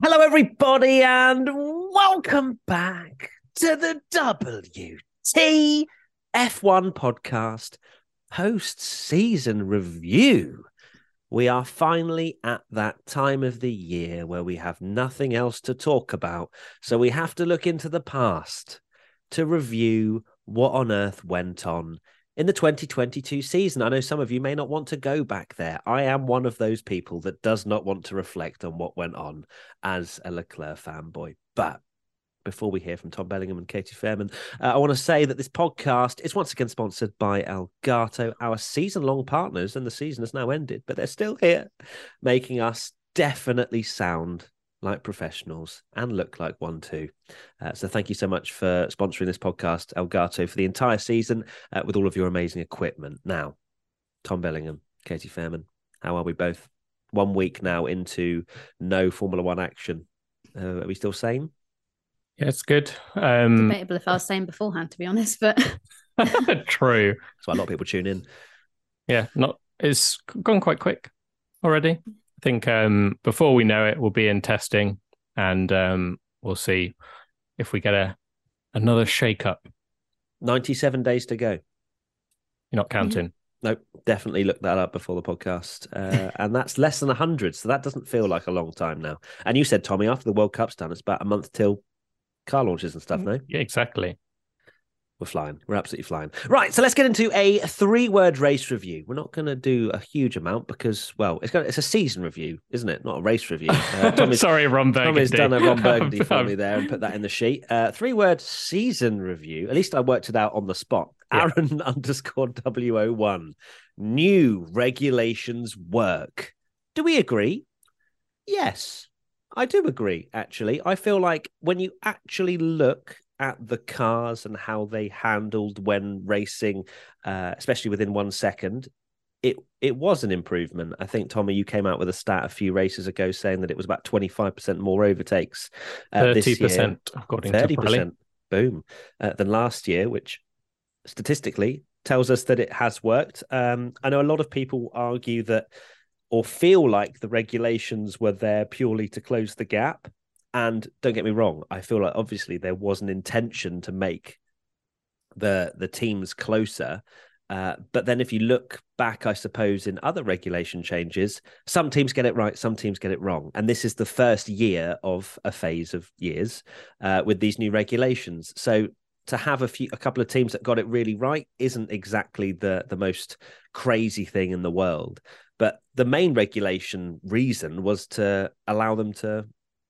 Hello, everybody, and welcome back to the WT F1 podcast post season review. We are finally at that time of the year where we have nothing else to talk about. So we have to look into the past to review what on earth went on in the 2022 season. I know some of you may not want to go back there. I am one of those people that does not want to reflect on what went on as a Leclerc fanboy. But before we hear from Tom Bellingham and Katie Fairman, uh, I want to say that this podcast is once again sponsored by Elgato, our season long partners, and the season has now ended, but they're still here, making us definitely sound like professionals and look like one too. Uh, so thank you so much for sponsoring this podcast, Elgato, for the entire season uh, with all of your amazing equipment. Now, Tom Bellingham, Katie Fairman, how are we both? One week now into no Formula One action. Uh, are we still sane? Yeah, it's good. Um, Debatable if I was saying beforehand, to be honest, but true. That's why a lot of people tune in. Yeah, not it's gone quite quick already. I think um, before we know it, we'll be in testing, and um, we'll see if we get a another shake up. Ninety-seven days to go. You're not counting. Nope, definitely look that up before the podcast. Uh, and that's less than 100. So that doesn't feel like a long time now. And you said, Tommy, after the World Cup's done, it's about a month till car launches and stuff, no? Yeah, exactly. We're flying. We're absolutely flying. Right. So let's get into a three word race review. We're not going to do a huge amount because, well, it's, gonna, it's a season review, isn't it? Not a race review. Uh, Sorry, Ron Burgundy. Tommy's done a Ron Burgundy for me there and put that in the sheet. Uh, three word season review. At least I worked it out on the spot. Yeah. Aaron underscore W01. New regulations work. Do we agree? Yes, I do agree, actually. I feel like when you actually look at the cars and how they handled when racing, uh, especially within one second, it it was an improvement. I think Tommy, you came out with a stat a few races ago saying that it was about twenty five percent more overtakes uh, this Thirty year, percent, according thirty to Pirelli. percent, boom, uh, than last year, which statistically tells us that it has worked. Um, I know a lot of people argue that or feel like the regulations were there purely to close the gap. And don't get me wrong, I feel like obviously there was an intention to make the the teams closer. Uh, but then if you look back, I suppose in other regulation changes, some teams get it right, some teams get it wrong, and this is the first year of a phase of years uh, with these new regulations. So to have a few, a couple of teams that got it really right isn't exactly the the most crazy thing in the world. But the main regulation reason was to allow them to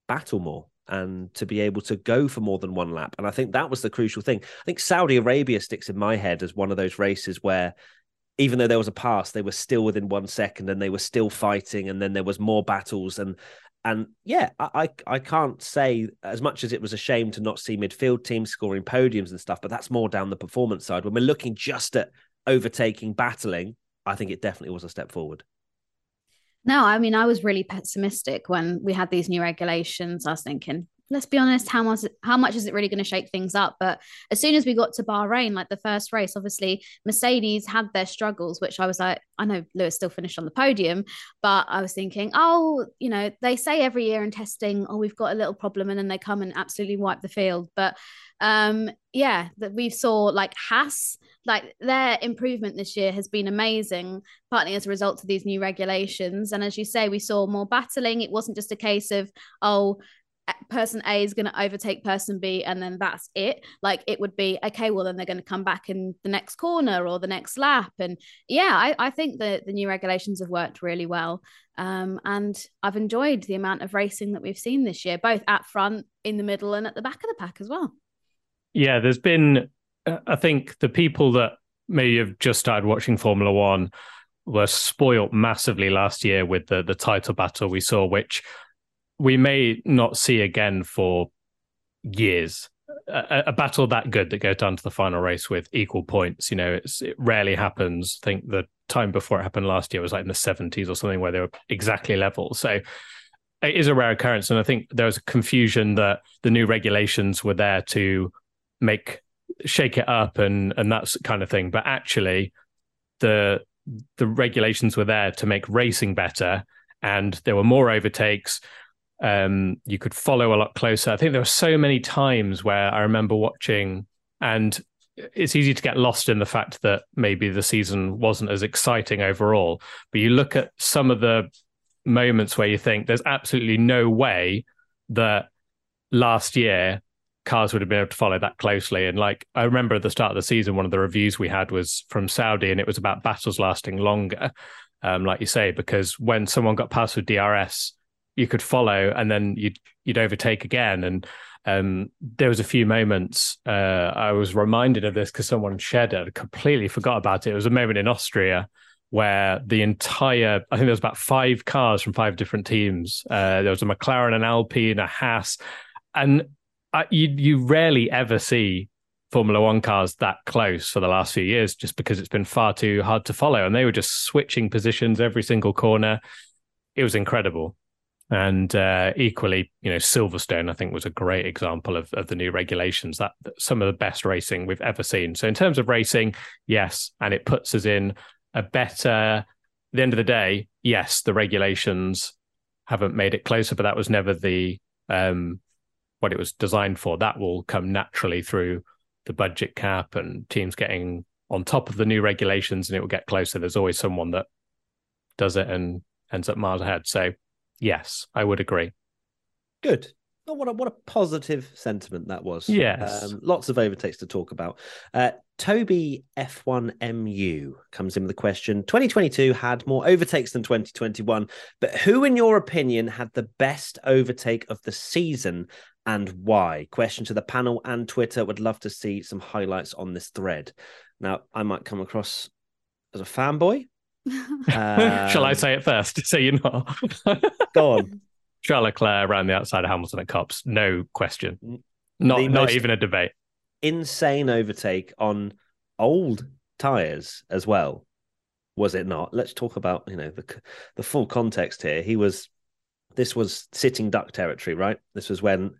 battle more and to be able to go for more than one lap. And I think that was the crucial thing. I think Saudi Arabia sticks in my head as one of those races where even though there was a pass, they were still within one second and they were still fighting, and then there was more battles and and yeah, I, I I can't say as much as it was a shame to not see midfield teams scoring podiums and stuff, but that's more down the performance side. When we're looking just at overtaking, battling, I think it definitely was a step forward. No, I mean, I was really pessimistic when we had these new regulations. I was thinking, let's be honest, how much how much is it really going to shake things up? But as soon as we got to Bahrain, like the first race, obviously Mercedes had their struggles, which I was like, I know Lewis still finished on the podium, but I was thinking, oh, you know, they say every year in testing, oh, we've got a little problem, and then they come and absolutely wipe the field. But um, yeah, that we saw like Haas, like their improvement this year has been amazing, partly as a result of these new regulations. And as you say, we saw more battling. It wasn't just a case of, oh, person A is going to overtake person B and then that's it. Like it would be, okay, well, then they're going to come back in the next corner or the next lap. And yeah, I, I think that the new regulations have worked really well. Um, and I've enjoyed the amount of racing that we've seen this year, both at front, in the middle, and at the back of the pack as well. Yeah, there's been, uh, I think, the people that maybe have just started watching Formula One were spoilt massively last year with the the title battle we saw, which we may not see again for years a, a, battle that good that goes down to the final race with equal points. You know, it's it rarely happens. I think the time before it happened last year was like in the 70s or something where they were exactly level. So it is a rare occurrence. And I think there was a confusion that the new regulations were there to make shake it up and and that kind of thing. But actually the the regulations were there to make racing better and there were more overtakes um, you could follow a lot closer. I think there were so many times where I remember watching, and it's easy to get lost in the fact that maybe the season wasn't as exciting overall. But you look at some of the moments where you think there's absolutely no way that last year cars would have been able to follow that closely. And like I remember at the start of the season, one of the reviews we had was from Saudi, and it was about battles lasting longer. Um, like you say, because when someone got past with DRS, you could follow and then you'd you'd overtake again and um, there was a few moments uh, I was reminded of this because someone shared it. I completely forgot about it. It was a moment in Austria where the entire I think there was about five cars from five different teams. Uh, there was a McLaren, an Alpine, and a Haas, and I, you you rarely ever see Formula One cars that close for the last few years, just because it's been far too hard to follow, and they were just switching positions every single corner. It was incredible. And uh, equally, you know, Silverstone, I think, was a great example of, of the new regulations. That, some of the best racing we've ever seen. So, in terms of racing, yes, and it puts us in a better. At the end of the day, yes, the regulations haven't made it closer, but that was never the um, what it was designed for. That will come naturally through the budget cap and teams getting on top of the new regulations, and it will get closer. There's always someone that does it and ends up miles ahead. So Yes, I would agree. Good. Oh, what a what a positive sentiment that was. Yes. Um, lots of overtakes to talk about. Uh, Toby F1MU comes in with the question 2022 had more overtakes than 2021, but who, in your opinion, had the best overtake of the season and why? Question to the panel and Twitter. Would love to see some highlights on this thread. Now, I might come across as a fanboy, Shall I um, say it first so you know? go on. Charles Leclerc around the outside of Hamilton at Copse, no question. Not not even a debate. Insane overtake on old tires as well. Was it not? Let's talk about you know the the full context here. He was this was sitting duck territory, right? This was when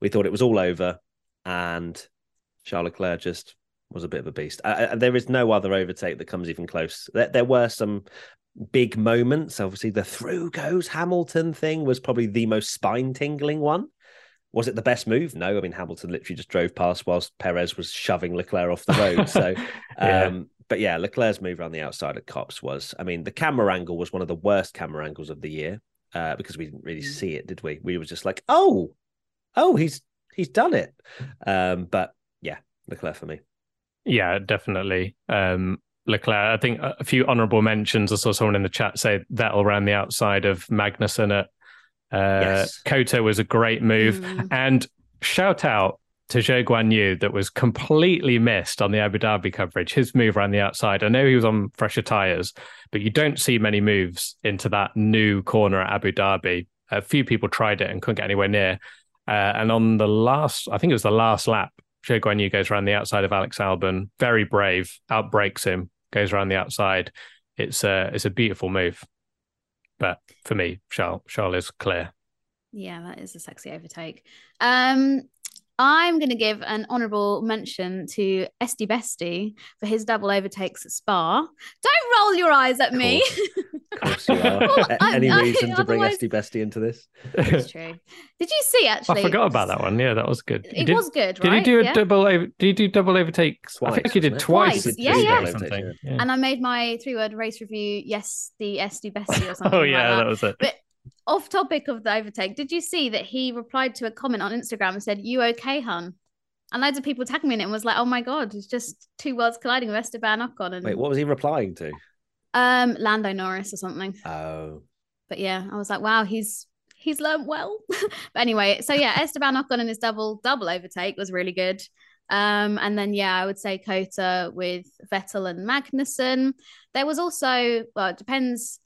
we thought it was all over, and Charles Leclerc just was a bit of a beast. Uh, there is no other overtake that comes even close. There, there were some big moments. Obviously, the through goes Hamilton thing was probably the most spine tingling one. Was it the best move? No. I mean, Hamilton literally just drove past whilst Perez was shoving Leclerc off the road. So, yeah. Um, but yeah, Leclerc's move around the outside of Copse was, I mean, the camera angle was one of the worst camera angles of the year uh, because we didn't really mm. see it, did we? We were just like, oh, oh, he's he's done it. Um, but yeah, Leclerc for me. Yeah, definitely. Um, Leclerc. I think a few honourable mentions. I saw someone in the chat say Vettel around the outside of Magnussen at uh, yes. COTA was a great move. Mm. And shout out to Zhou Guanyu that was completely missed on the Abu Dhabi coverage. His move around the outside. I know he was on fresher tyres, but you don't see many moves into that new corner at Abu Dhabi. A few people tried it and couldn't get anywhere near. Uh, and on the last, I think it was the last lap, Zhou Guanyu goes around the outside of Alex Albon, very brave, outbrakes him, goes around the outside. It's a it's a beautiful move. But for me, Charles Charles is clear. Yeah, that is a sexy overtake. Um, I'm going to give an honourable mention to Esty Bestie for his double overtakes at Spa. Don't roll your eyes at me. Of course you are. well, Any I, reason I, to bring Esty Bestie into this? It's true. Did you see actually? I forgot about that one. Yeah, that was good. It did, was good, right? Did he do a yeah. double over? Did he do double overtakes? Twice, I think he did twice. twice. Yeah, yeah. yeah. And I made my three word race review. Yes, the Esty Bestie or something. oh yeah, like that. that was it. But off topic of the overtake, did you see that he replied to a comment on Instagram and said, You okay, hun? And loads of people tagged me in it and was like, Oh my god, it's just two worlds colliding with Esteban Ocon. And wait, what was he replying to? Um, Lando Norris or something. Oh. But yeah, I was like, wow, he's he's learned well. but anyway, so yeah, Esteban Ocon and his double double overtake was really good. Um, and then yeah, I would say COTA with Vettel and Magnussen. There was also well, it depends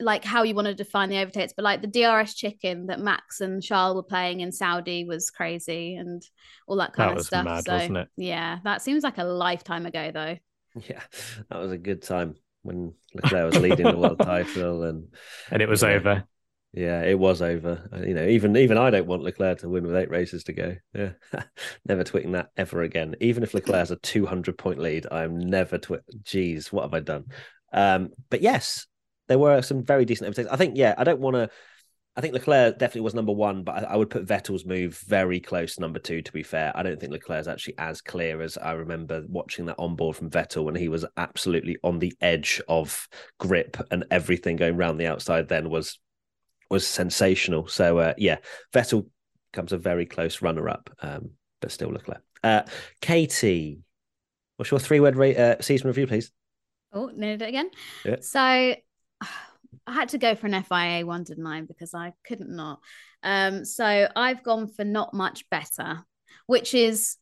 like how you want to define the overtakes, but like the DRS chicken that Max and Charles were playing in Saudi was crazy and all that kind of thing. That of was stuff. mad, so wasn't it? yeah, that seems like a lifetime ago though. Yeah, that was a good time when Leclerc was leading the world title, and And it was Yeah. over. yeah, it was over. Uh, You know, even even I don't want Leclerc to win with eight races to go. Yeah, never tweeting that ever again. Even if Leclerc has a two hundred point lead, I am never twi Jeez, what have I done? Um, but yes, there were some very decent. I think, yeah, I don't want to. I think Leclerc definitely was number one, but I, I would put Vettel's move very close to number two. To be fair, I don't think Leclerc's actually as clear as I remember watching that on board from Vettel when he was absolutely on the edge of grip and everything going round the outside. Then was was sensational. So uh, yeah, Vettel comes a very close runner up, um, but still Leclerc. Uh, Katie, what's your three word ra- uh, season review, please? Oh, needed it again. Yeah. So I had to go for an FIA one, didn't I? Because I couldn't not. Um, so I've gone for not much better, which is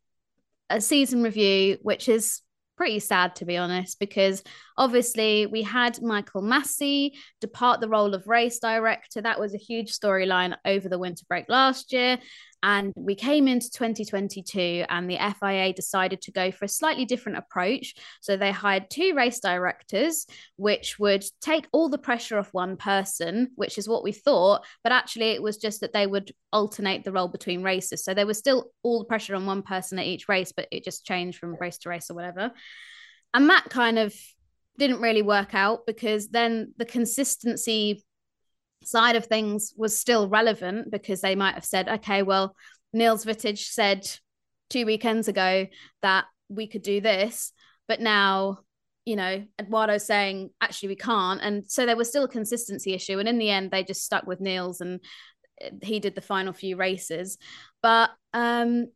a season review, which is pretty sad to be honest, because obviously we had Michael Masi depart the role of race director. That was a huge storyline over the winter break last year. And we came into 2022, and the FIA decided to go for a slightly different approach. So they hired two race directors, which would take all the pressure off one person, which is what we thought. But actually, it was just that they would alternate the role between races. So there was still all the pressure on one person at each race, but it just changed from race to race or whatever. And that kind of didn't really work out because then the consistency side of things was still relevant because they might have said, okay, well, Niels Wittich said two weekends ago that we could do this, but now, you know, Eduardo's saying actually we can't. And so there was still a consistency issue. And in the end, they just stuck with Niels and he did the final few races. But um,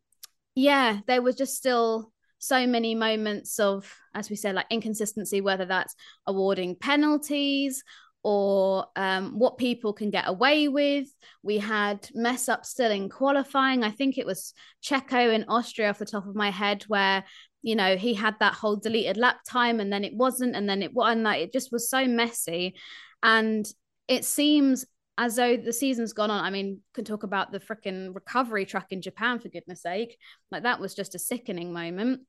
yeah, there was just still so many moments of, as we said, like inconsistency, whether that's awarding penalties or um, what people can get away with. We had mess up still in qualifying. I think it was Checo in Austria off the top of my head, where you know he had that whole deleted lap time and then it wasn't, and then it wasn't. Like it just was so messy, and it seems as though the season's gone on. I mean, can talk about the freaking recovery truck in Japan for goodness sake. Like that was just a sickening moment.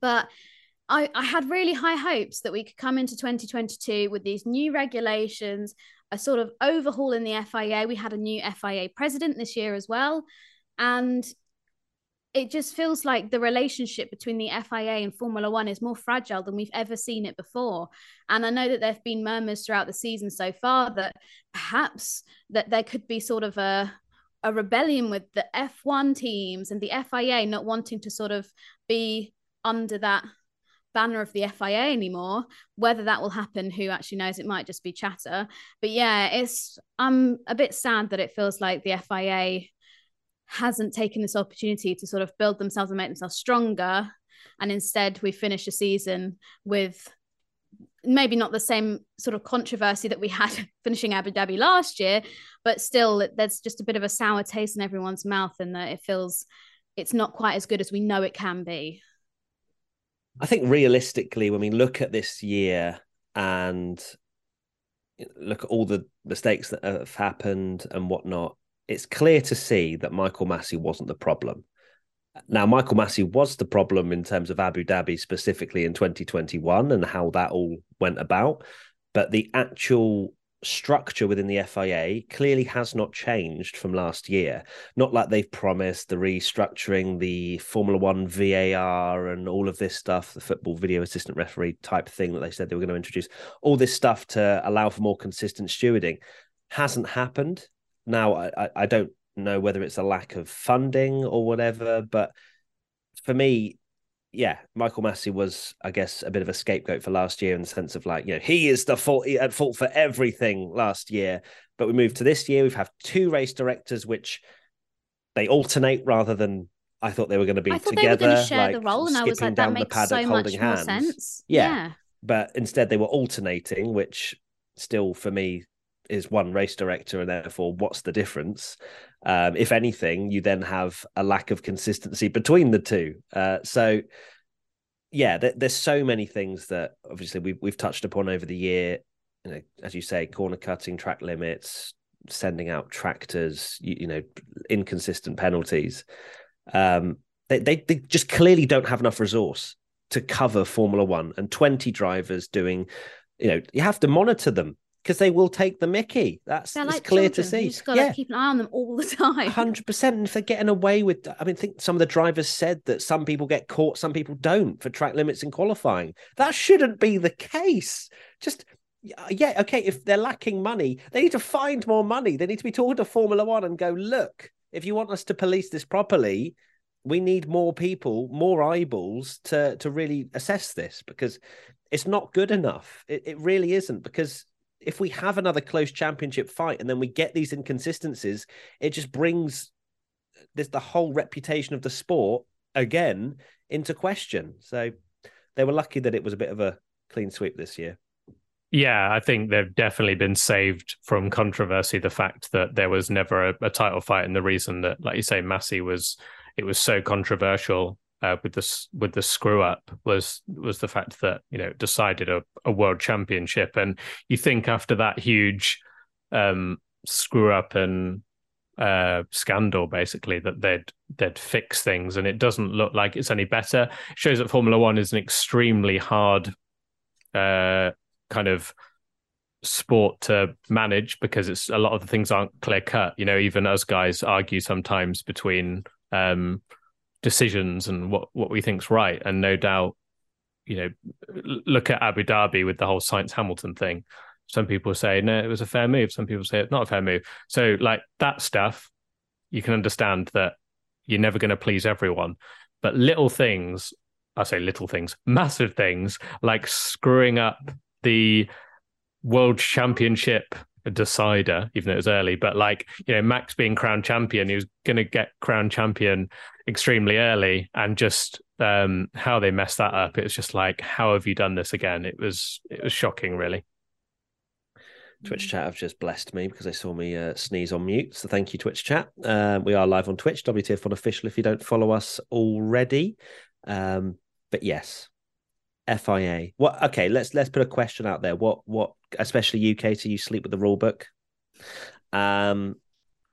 But I, I had really high hopes that we could come into 2022 with these new regulations, a sort of overhaul in the FIA. We had a new FIA president this year as well. And it just feels like the relationship between the FIA and Formula One is more fragile than we've ever seen it before. And I know that there have been murmurs throughout the season so far that perhaps that there could be sort of a a rebellion with the F1 teams and the FIA not wanting to sort of be under that banner of the FIA anymore. Whether that will happen, who actually knows? It might just be chatter. But yeah, it's I'm a bit sad that it feels like the FIA hasn't taken this opportunity to sort of build themselves and make themselves stronger. And instead, we finish a season with maybe not the same sort of controversy that we had finishing Abu Dhabi last year, but still, there's just a bit of a sour taste in everyone's mouth, and that it feels it's not quite as good as we know it can be. I think realistically, when we look at this year and look at all the mistakes that have happened and whatnot, it's clear to see that Michael Masi wasn't the problem. Now, Michael Masi was the problem in terms of Abu Dhabi specifically in 2021 and how that all went about. But the actual structure within the FIA clearly has not changed from last year. Not like they've promised the restructuring, the Formula One VAR, and all of this stuff, the football video assistant referee type thing that they said they were going to introduce. All this stuff to allow for more consistent stewarding hasn't happened. Now, I, I don't know whether it's a lack of funding or whatever, but for me, yeah, Michael Masi was, I guess, a bit of a scapegoat for last year in the sense of like, you know, he is the fault at fault for everything last year. But we moved to this year. We've had two race directors, which they alternate rather than I thought they were going to be I thought together. they were going to share like, the role, and I was like, that makes so much more hands. sense. Yeah. yeah. But instead, they were alternating, which still for me is one race director, and therefore, what's the difference? Um, if anything, you then have a lack of consistency between the two. Uh, so, yeah, there, there's so many things that obviously we've we've touched upon over the year. you know, as you say, corner cutting, track limits, sending out tractors, you, you know, inconsistent penalties. Um, they, they they just clearly don't have enough resource to cover Formula One and 20 drivers doing, you know, you have to monitor them because they will take the Mickey. That's They're like clear children. to see. You just got to yeah. keep an eye on them all the time. Hundred percent. And if they're getting away with, I mean, think some of the drivers said that some people get caught, some people don't for track limits in qualifying. That shouldn't be the case. Just yeah, okay. If they're lacking money, they need to find more money. They need to be talking to Formula One and go, look, if you want us to police this properly, we need more people, more eyeballs to to really assess this because it's not good enough. It, it really isn't because if we have another close championship fight and then we get these inconsistencies, it just brings this the whole reputation of the sport again into question. So they were lucky that it was a bit of a clean sweep this year. Yeah, I think they've definitely been saved from controversy. The fact that there was never a, a title fight, and the reason that, like you say, Masi was it was so controversial uh, with this with the screw up was was the fact that you know it decided a, a world championship, and you think after that huge um, screw up and uh, scandal, basically that they'd they'd fix things, and it doesn't look like it's any better. It shows that Formula One is an extremely hard uh, kind of sport to manage because it's a lot of the things aren't clear cut. You know, even us guys argue sometimes between um, decisions and what what we think's right, and no doubt, you know, look at Abu Dhabi with the whole science Hamilton thing. Some people say no, it was a fair move. Some people say it's not a fair move. So like that stuff, you can understand that you're never going to please everyone, but little things. I say little things, massive things like screwing up the world championship decider, even though it was early. But like, you know, Max being crowned champion, he was going to get crowned champion extremely early, and just um, how they messed that up. It was just like, how have you done this again? It was it was shocking, really. Twitch chat have just blessed me because they saw me uh, sneeze on mute. So thank you, Twitch chat. Um, we are live on Twitch, WTF1 official. If you don't follow us already, um, but yes, FIA. What? Okay, let's let's put a question out there. What what? Especially UK, so you sleep with the rule book. Um,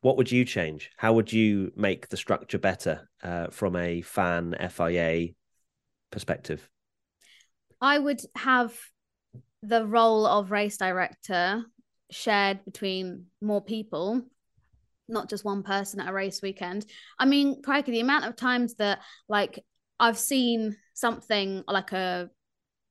what would you change? How would you make the structure better uh, from a fan FIA perspective? I would have the role of race director shared between more people, not just one person at a race weekend. I mean, crikey, the amount of times that like I've seen something like a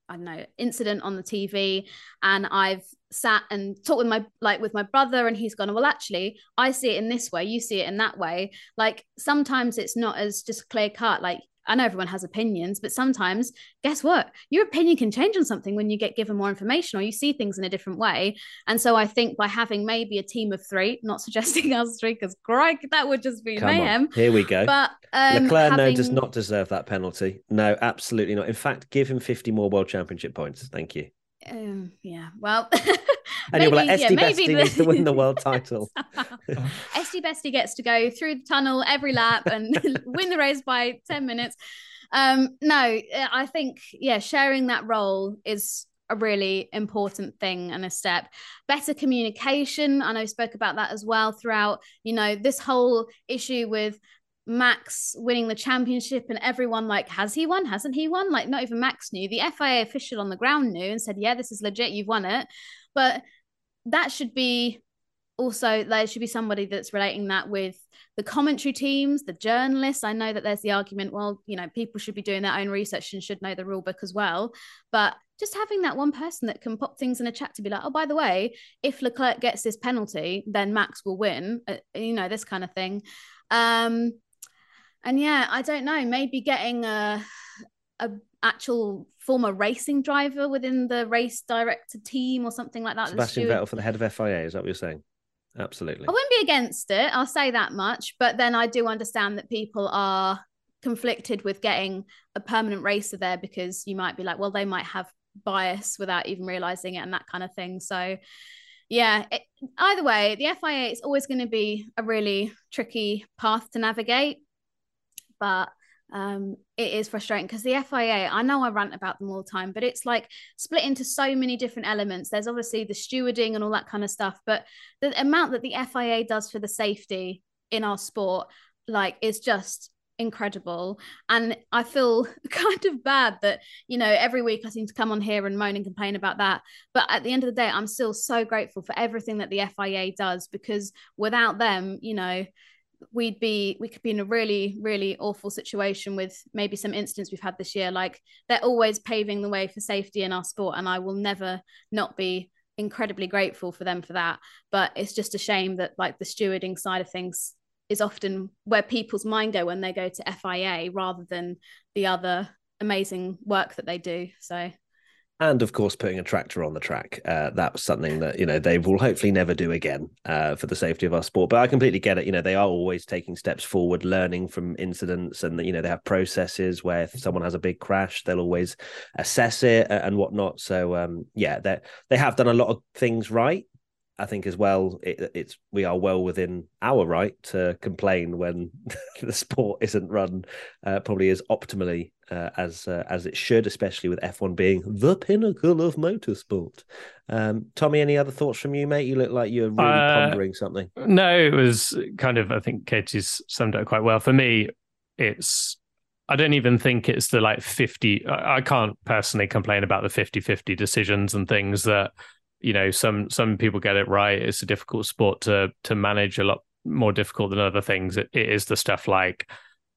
I don't know incident on the TV, and I've sat and talked with my like with my brother, and he's gone, well, actually, I see it in this way, you see it in that way. Like sometimes it's not as just clear cut. Like I know everyone has opinions, but sometimes, guess what? Your opinion can change on something when you get given more information or you see things in a different way. And so I think by having maybe a team of three, not suggesting us three, because Greg, that would just be Come mayhem. on, here we go. But um, Leclerc having... no does not deserve that penalty. No, absolutely not. In fact, give him 50 more world championship points. Thank you. Um, yeah, well, and you'll be like, yeah, Esty maybe Bestie needs to win the world title. Esty Bestie gets to go through the tunnel every lap and win the race by 10 minutes. Um, no, I think, yeah, sharing that role is a really important thing and a step. Better communication. I know we spoke about that as well throughout, you know, this whole issue with Max winning the championship and everyone like, has he won? Hasn't he won? Like, not even Max knew. The FIA official on the ground knew and said, yeah, this is legit. You've won it. But that should be also there should be somebody that's relating that with the commentary teams, the journalists. I know that there's the argument, well, you know, people should be doing their own research and should know the rule book as well. But just having that one person that can pop things in a chat to be like, oh, by the way, if Leclerc gets this penalty, then Max will win. Uh, you know, this kind of thing. Um, and yeah, I don't know, maybe getting a a actual former racing driver within the race director team or something like that. Sebastian Vettel for the head of FIA. Is that what you're saying? Absolutely. I wouldn't be against it. I'll say that much. But then I do understand that people are conflicted with getting a permanent racer there because you might be like, well, they might have bias without even realizing it and that kind of thing. So, yeah, it, either way, the FIA is always going to be a really tricky path to navigate. But um, it is frustrating because the FIA, I know I rant about them all the time, but it's like split into so many different elements. There's obviously the stewarding and all that kind of stuff, but the amount that the FIA does for the safety in our sport, like, is just incredible. And I feel kind of bad that, you know, every week I seem to come on here and moan and complain about that. But at the end of the day, I'm still so grateful for everything that the FIA does because without them, you know, we'd be we could be in a really really awful situation with maybe some incidents we've had this year. Like they're always paving the way for safety in our sport and i will never not be incredibly grateful for them for that. But it's just a shame that like the stewarding side of things is often where people's mind go when they go to fia rather than the other amazing work that they do. So and of course putting a tractor on the track uh, that was something that you know they will hopefully never do again uh, for the safety of our sport. But i completely get it. You know they are always taking steps forward learning from incidents and you know they have processes where if someone has a big crash they'll always assess it and whatnot. So um, yeah they they have done a lot of things right I think as well, it, it's we are well within our right to complain when the sport isn't run uh, probably as optimally uh, as uh, as it should, especially with F1 being the pinnacle of motorsport. Um, Tommy, any other thoughts from you, mate? You look like you're really uh, pondering something. No, it was kind of. I think Katie's summed it quite well. For me, it's I don't even think it's the like 50. I can't personally complain about the 50 50 decisions and things that you know some some people get it right. It's a difficult sport to to manage a lot more difficult than other things. It, it is the stuff like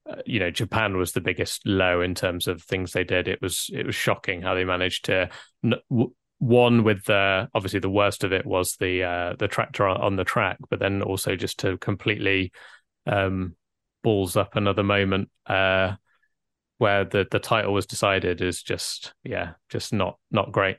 uh, you know japan was the biggest low in terms of things they did. It was it was shocking how they managed to one with the obviously the worst of it was the uh the tractor on the track but then also just to completely um balls up another moment uh where the the title was decided is just yeah just not not great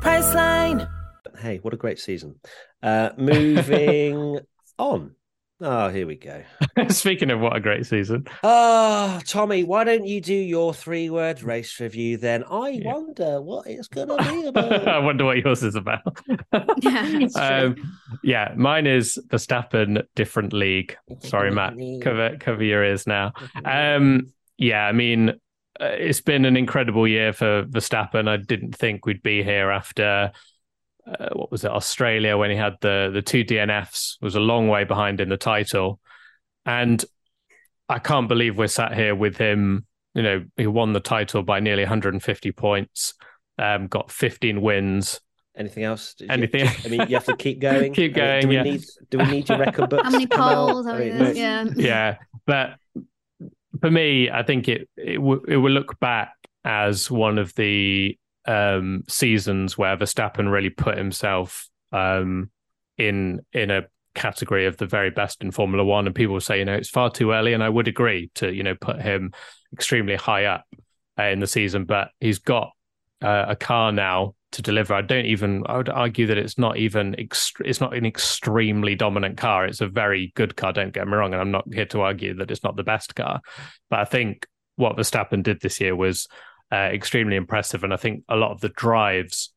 Priceline. Hey, what a great season. Uh, moving on. Oh, here we go. Speaking of what a great season. Oh, Tommy, why don't you do your three word race review then? I yeah. wonder what it's going to be about. I wonder what yours is about. yeah, um, yeah, mine is Verstappen, different league. Sorry, Matt. Cover, cover your ears now. Um, yeah, I mean, it's been an incredible year for Verstappen. I didn't think we'd be here after uh, what was it Australia when he had the the two DNFs was a long way behind in the title, and I can't believe we're sat here with him. You know, he won the title by nearly 150 points, um, got 15 wins. Anything else? Anything? You, I mean, you have to keep going. keep going. do we yeah. need? Do we need your record books? How many poles? I mean, yeah. Yeah, but for me, I think it it, w- it will look back as one of the um, seasons where Verstappen really put himself um, in in a category of the very best in Formula One, and people say, you know, it's far too early, and I would agree to you know put him extremely high up uh, in the season, but he's got uh, a car now to deliver. I don't even. I would argue that it's not even. Ext- it's not an extremely dominant car. It's a very good car. Don't get me wrong, and I'm not here to argue that it's not the best car. But I think what Verstappen did this year was uh, extremely impressive, and I think a lot of the drives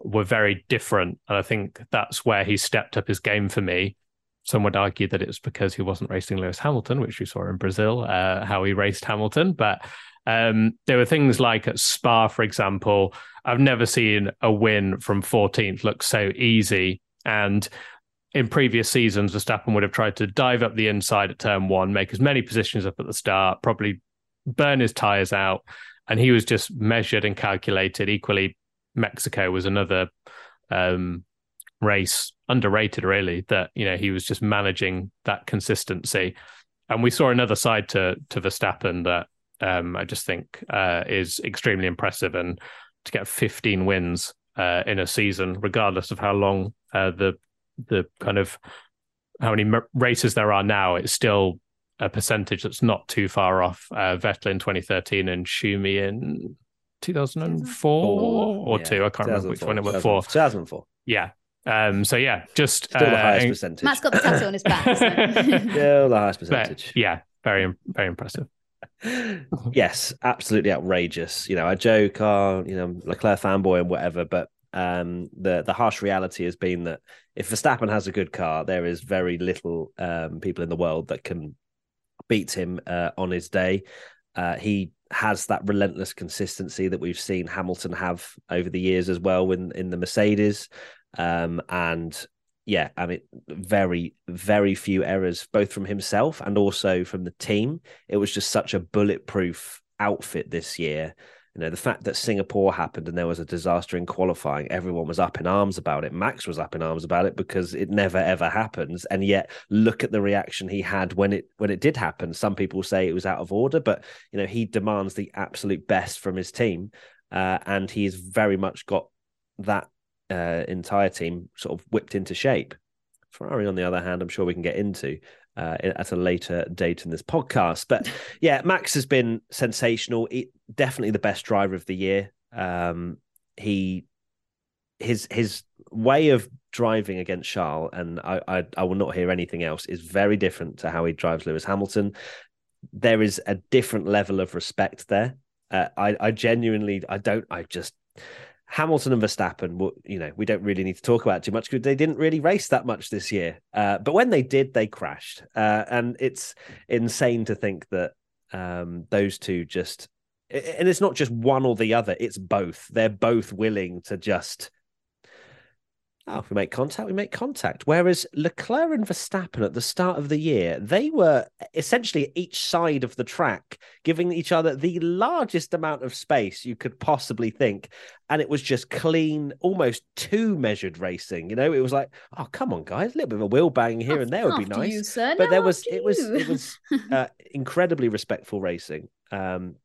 were very different. And I think that's where he stepped up his game for me. Some would argue that it was because he wasn't racing Lewis Hamilton, which we saw in Brazil, uh, how he raced Hamilton, but um, there were things like at Spa, for example, I've never seen a win from 14th look so easy. And in previous seasons, Verstappen would have tried to dive up the inside at turn one, make as many positions up at the start, probably burn his tires out. And he was just measured and calculated. Equally, Mexico was another um, race underrated, really, that, you know, he was just managing that consistency. And we saw another side to to Verstappen that um, I just think uh, is extremely impressive. And to get 15 wins uh, in a season, regardless of how long uh, the the kind of how many races there are now, it's still a percentage that's not too far off uh, Vettel in 2013 and Schumi in 2004 or Yeah, two. I can't remember which one it was. Four. 2004. Yeah. Um. So yeah, just Still the uh, highest percentage. Matt's got the tattoo on his back. So. Still the highest but, percentage. yeah, very very impressive. yes, absolutely outrageous. You know, I joke, oh, you know, Leclerc fanboy and whatever, but um, the the harsh reality has been that if Verstappen has a good car, there is very little um, people in the world that can beat him uh, on his day. Uh, he has that relentless consistency that we've seen Hamilton have over the years as well in in the Mercedes, um, and yeah, I mean, very very few errors both from himself and also from the team. It was just such a bulletproof outfit this year. You know, the fact that Singapore happened and there was a disaster in qualifying, everyone was up in arms about it. Max was up in arms about it because it never ever happens. And yet, look at the reaction he had when it when it did happen. Some people say it was out of order, but you know, he demands the absolute best from his team, uh, and he's very much got that uh, entire team sort of whipped into shape. Ferrari, on the other hand, I'm sure we can get into uh, at a later date in this podcast. But yeah, Max has been sensational. He, definitely the best driver of the year. Um, he his his way of driving against Charles, and I, I I will not hear anything else, is very different to how he drives Lewis Hamilton. There is a different level of respect there. Uh, I I genuinely I don't I just Hamilton and Verstappen, you know, we don't really need to talk about too much because they didn't really race that much this year. Uh, but when they did, they crashed. Uh, and it's insane to think that um, those two just, and it's not just one or the other, it's both. They're both willing to just, oh, if we make contact, we make contact. Whereas Leclerc and Verstappen at the start of the year, they were essentially each side of the track, giving each other the largest amount of space you could possibly think and it was just clean, almost too measured racing. You know, it was like, oh come on, guys, a little bit of a wheel bang here and there would be nice. you, sir. but No, there was, after it was, it was uh, incredibly respectful racing. Um,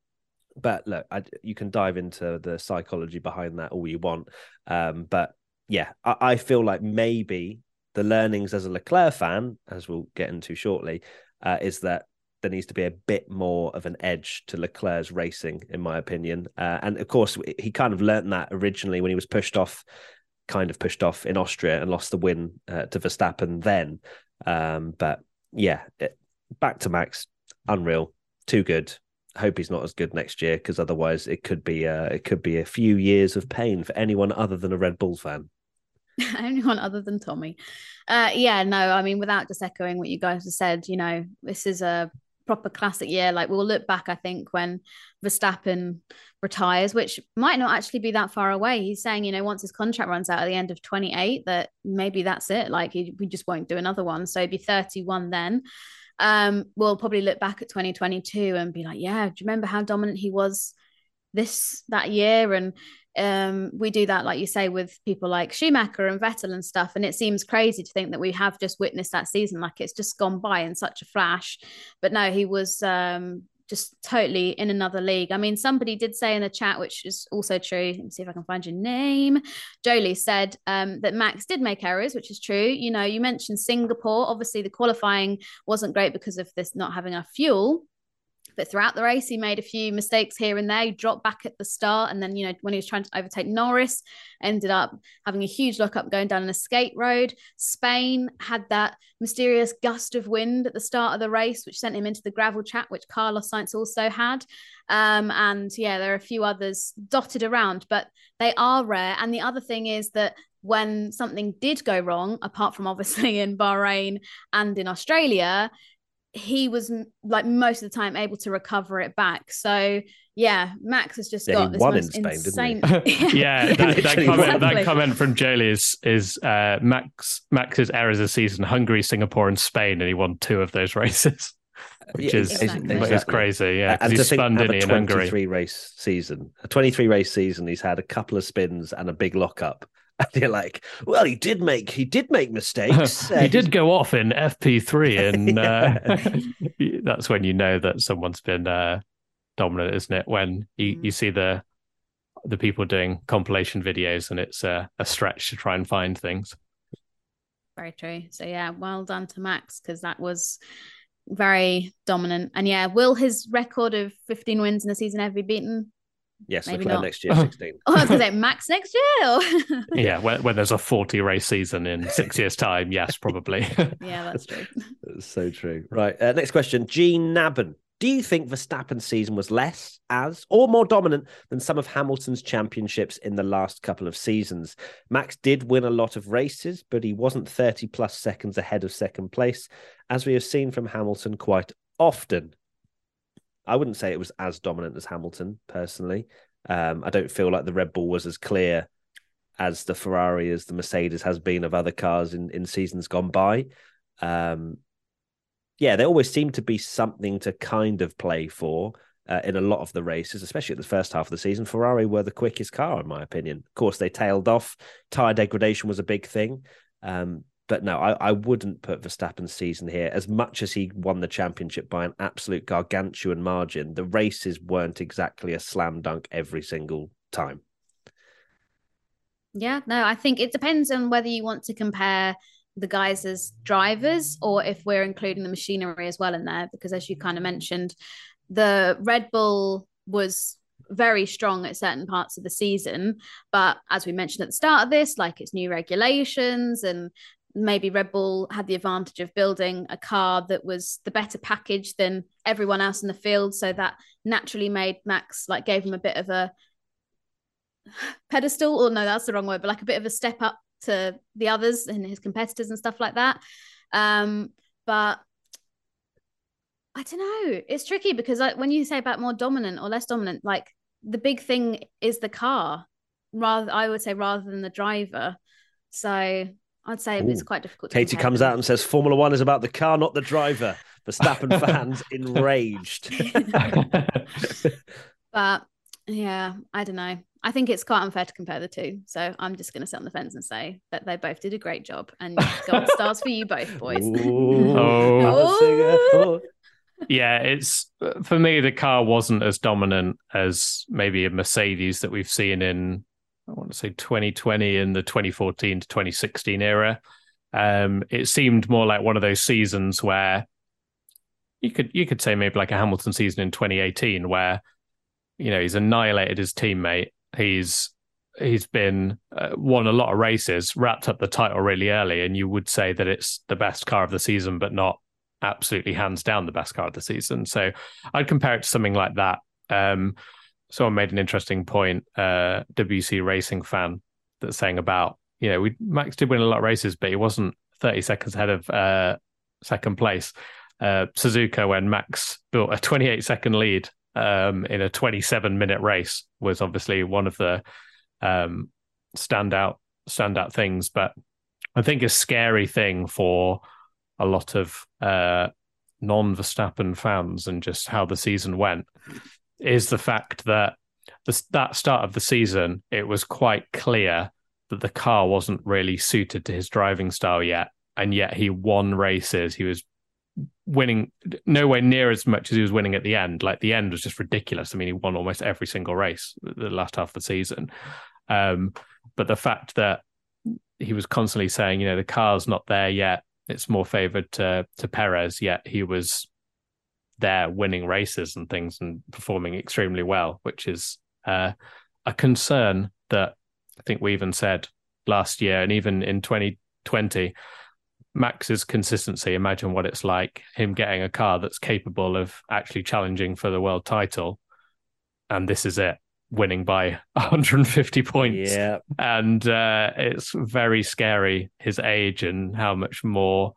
but look, I, you can dive into the psychology behind that all you want. Um, but yeah, I, I feel like maybe the learnings as a Leclerc fan, as we'll get into shortly, uh, is that there needs to be a bit more of an edge to Leclerc's racing, in my opinion. Uh, and of course, he kind of learnt that originally when he was pushed off, kind of pushed off in Austria and lost the win uh, to Verstappen then. Um, but yeah, it, back to Max, unreal, too good. Hope he's not as good next year because otherwise it could be uh, it could be a few years of pain for anyone other than a Red Bull fan. anyone other than Tommy. Uh, yeah, no, I mean, without just echoing what you guys have said, you know, this is a proper classic year. Like we'll look back, I think, when Verstappen retires, which might not actually be that far away. He's saying, you know, once his contract runs out at the end of 28, that maybe that's it. Like he, we just won't do another one. So he'd be 31 then. Um, we'll probably look back at 2022 and be like, yeah, do you remember how dominant he was this that year? And um, we do that, like you say, with people like Schumacher and Vettel and stuff. And it seems crazy to think that we have just witnessed that season, like it's just gone by in such a flash. But no, he was um, just totally in another league. I mean, somebody did say in the chat, which is also true. Let me see if I can find your name. Jolie said um, that Max did make errors, which is true. You know, you mentioned Singapore. Obviously, the qualifying wasn't great because of this not having enough fuel. But throughout the race, he made a few mistakes here and there. He dropped back at the start. And then, you know, when he was trying to overtake Norris, ended up having a huge lockup going down an escape road. Spain had that mysterious gust of wind at the start of the race, which sent him into the gravel trap, which Carlos Sainz also had. Um, and yeah, there are a few others dotted around, but they are rare. And the other thing is that when something did go wrong, apart from obviously in Bahrain and in Australia, he was like most of the time able to recover it back. So yeah, Max has just Yeah, got this won most in Spain, insane. yeah, that, that comment, Exactly. that comment from Jolie is is uh, Max Max's errors this season: Hungary, Singapore, and Spain, and he won two of those races, which Yeah, is exactly. is exactly. crazy. Yeah, and to he's think spun have a he, in Hungary. 23 race season, a 23 race season, he's had a couple of spins and a big lockup. And you're like, well, he did make he did make mistakes. Uh, he did go off in FP3, and Yeah. uh, that's when you know that someone's been uh, dominant, isn't it? When you, you see the the people doing compilation videos, and it's uh, a stretch to try and find things. Very true. So yeah, well done to Max because that was very dominant. And yeah, will his record of 15 wins in the season ever be beaten? Yes, Maybe Leclerc not. next year, 16. Oh, I was going to say Max next year. Or... yeah, when, when there's a 40 race season in six years' time, yes, probably. yeah, that's true. That's so true. Right. Uh, next question. Gene Nabben. Do you think Verstappen's season was less, as, or more dominant than some of Hamilton's championships in the last couple of seasons? Max did win a lot of races, but he wasn't 30 plus seconds ahead of second place, as we have seen from Hamilton quite often. I wouldn't say it was as dominant as Hamilton, personally. Um, I don't feel like the Red Bull was as clear as the Ferrari, as the Mercedes has been of other cars in, in seasons gone by. Um, yeah, there always seemed to be something to kind of play for uh, in a lot of the races, especially at the first half of the season. Ferrari were the quickest car, in my opinion. Of course, they tailed off. Tire degradation was a big thing. Um, but no, I, I wouldn't put Verstappen's season here. As much as he won the championship by an absolute gargantuan margin, the races weren't exactly a slam dunk every single time. Yeah, no, I think it depends on whether you want to compare the guys as drivers or if we're including the machinery as well in there. Because as you kind of mentioned, the Red Bull was very strong at certain parts of the season. But as we mentioned at the start of this, like it's new regulations and maybe Red Bull had the advantage of building a car that was the better package than everyone else in the field. So that naturally made Max like gave him a bit of a pedestal, or no, that's the wrong word, but like a bit of a step up to the others and his competitors and stuff like that. Um, but I don't know. It's tricky because like, when you say about more dominant or less dominant, like the big thing is the car, rather I would say rather than the driver. So I'd say Ooh. it's quite difficult. To Katie compare comes them. out and says Formula One is about the car, not the driver. Verstappen fans enraged. but yeah, I don't know. I think it's quite unfair to compare the two. So I'm just going to sit on the fence and say that they both did a great job, and gold stars for you both, boys. Ooh. Oh. Oh. yeah, it's uh, for me, the car wasn't as dominant as maybe a Mercedes that we've seen in, I want to say 2020 and the 2014 to 2016 era. Um, it seemed more like one of those seasons where you could you could say maybe like a Hamilton season in 2018 where you know he's annihilated his teammate. He's he's been uh, won a lot of races, wrapped up the title really early, and you would say that it's the best car of the season, but not absolutely hands down the best car of the season. So I'd compare it to something like that. Um, someone made an interesting point, uh, WC Racing fan, that's saying about you know we Max did win a lot of races, but he wasn't 30 seconds ahead of uh, second place. Uh, Suzuka, when Max built a 28 second lead um, in a 27 minute race, was obviously one of the um, standout standout things. But I think a scary thing for a lot of uh, non Verstappen fans and just how the season went is the fact that the, that start of the season, it was quite clear that the car wasn't really suited to his driving style yet. And yet he won races. He was winning nowhere near as much as he was winning at the end. Like the end was just ridiculous. I mean, he won almost every single race the last half of the season. Um, but the fact that he was constantly saying, you know, the car's not there yet. It's more favored to to Perez, yet he was there winning races and things and performing extremely well, which is uh, a concern that I think we even said last year and even in 2020. Max's consistency, imagine what it's like him getting a car that's capable of actually challenging for the world title. And this is it, winning by 150 points. Yeah. And uh, it's very scary, his age and how much more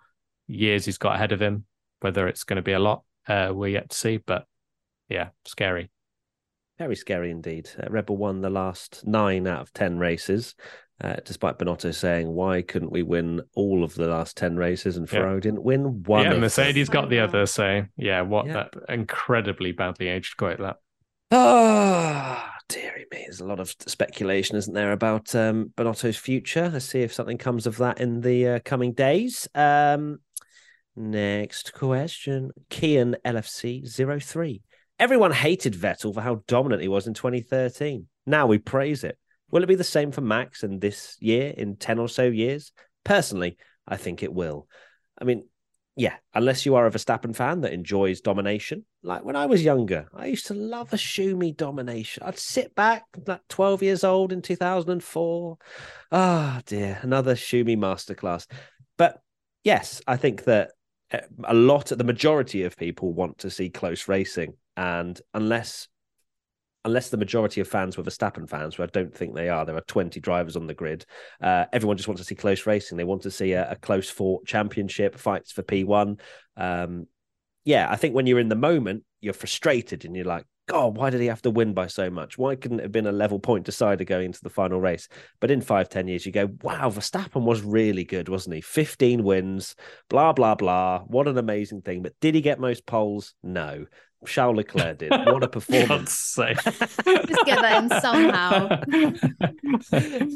years he's got ahead of him. Whether it's going to be a lot, uh, we're yet to see. But yeah, scary. Very scary indeed. Uh, Red Bull won the last nine out of 10 races, uh, despite Binotto saying, why couldn't we win all of the last 10 races? And Ferrari didn't win one. yeah, Mercedes them. got the other. So yeah, what that incredibly badly aged quite that. Ah, dearie me. There's a lot of speculation, isn't there, about um, Binotto's future? Let's see if something comes of that in the uh, coming days. Um, next question Kian LFC 03. Everyone hated Vettel for how dominant he was in 2013. Now we praise it. Will it be the same for Max in this year, in 10 or so years? Personally, I think it will. I mean, yeah, unless you are a Verstappen fan that enjoys domination. Like when I was younger, I used to love a Schumi domination. I'd sit back, like 12 years old in 2004. Ah, oh, dear, another Schumi masterclass. But yes, I think that a lot, of the majority of people want to see close racing. And unless unless the majority of fans were Verstappen fans, who I don't think they are, there are 20 drivers on the grid. Uh, everyone just wants to see close racing. They want to see a, a close fought championship, fights for P1. Um, yeah, I think when you're in the moment, you're frustrated and you're like, God, why did he have to win by so much? Why couldn't it have been a level point decider going into the final race? But in five, ten years, you go, wow, Verstappen was really good, wasn't he? 15 wins, blah, blah, blah. What an amazing thing. But did he get most poles? No. Charles Leclerc did. What a performance! Just get that in somehow.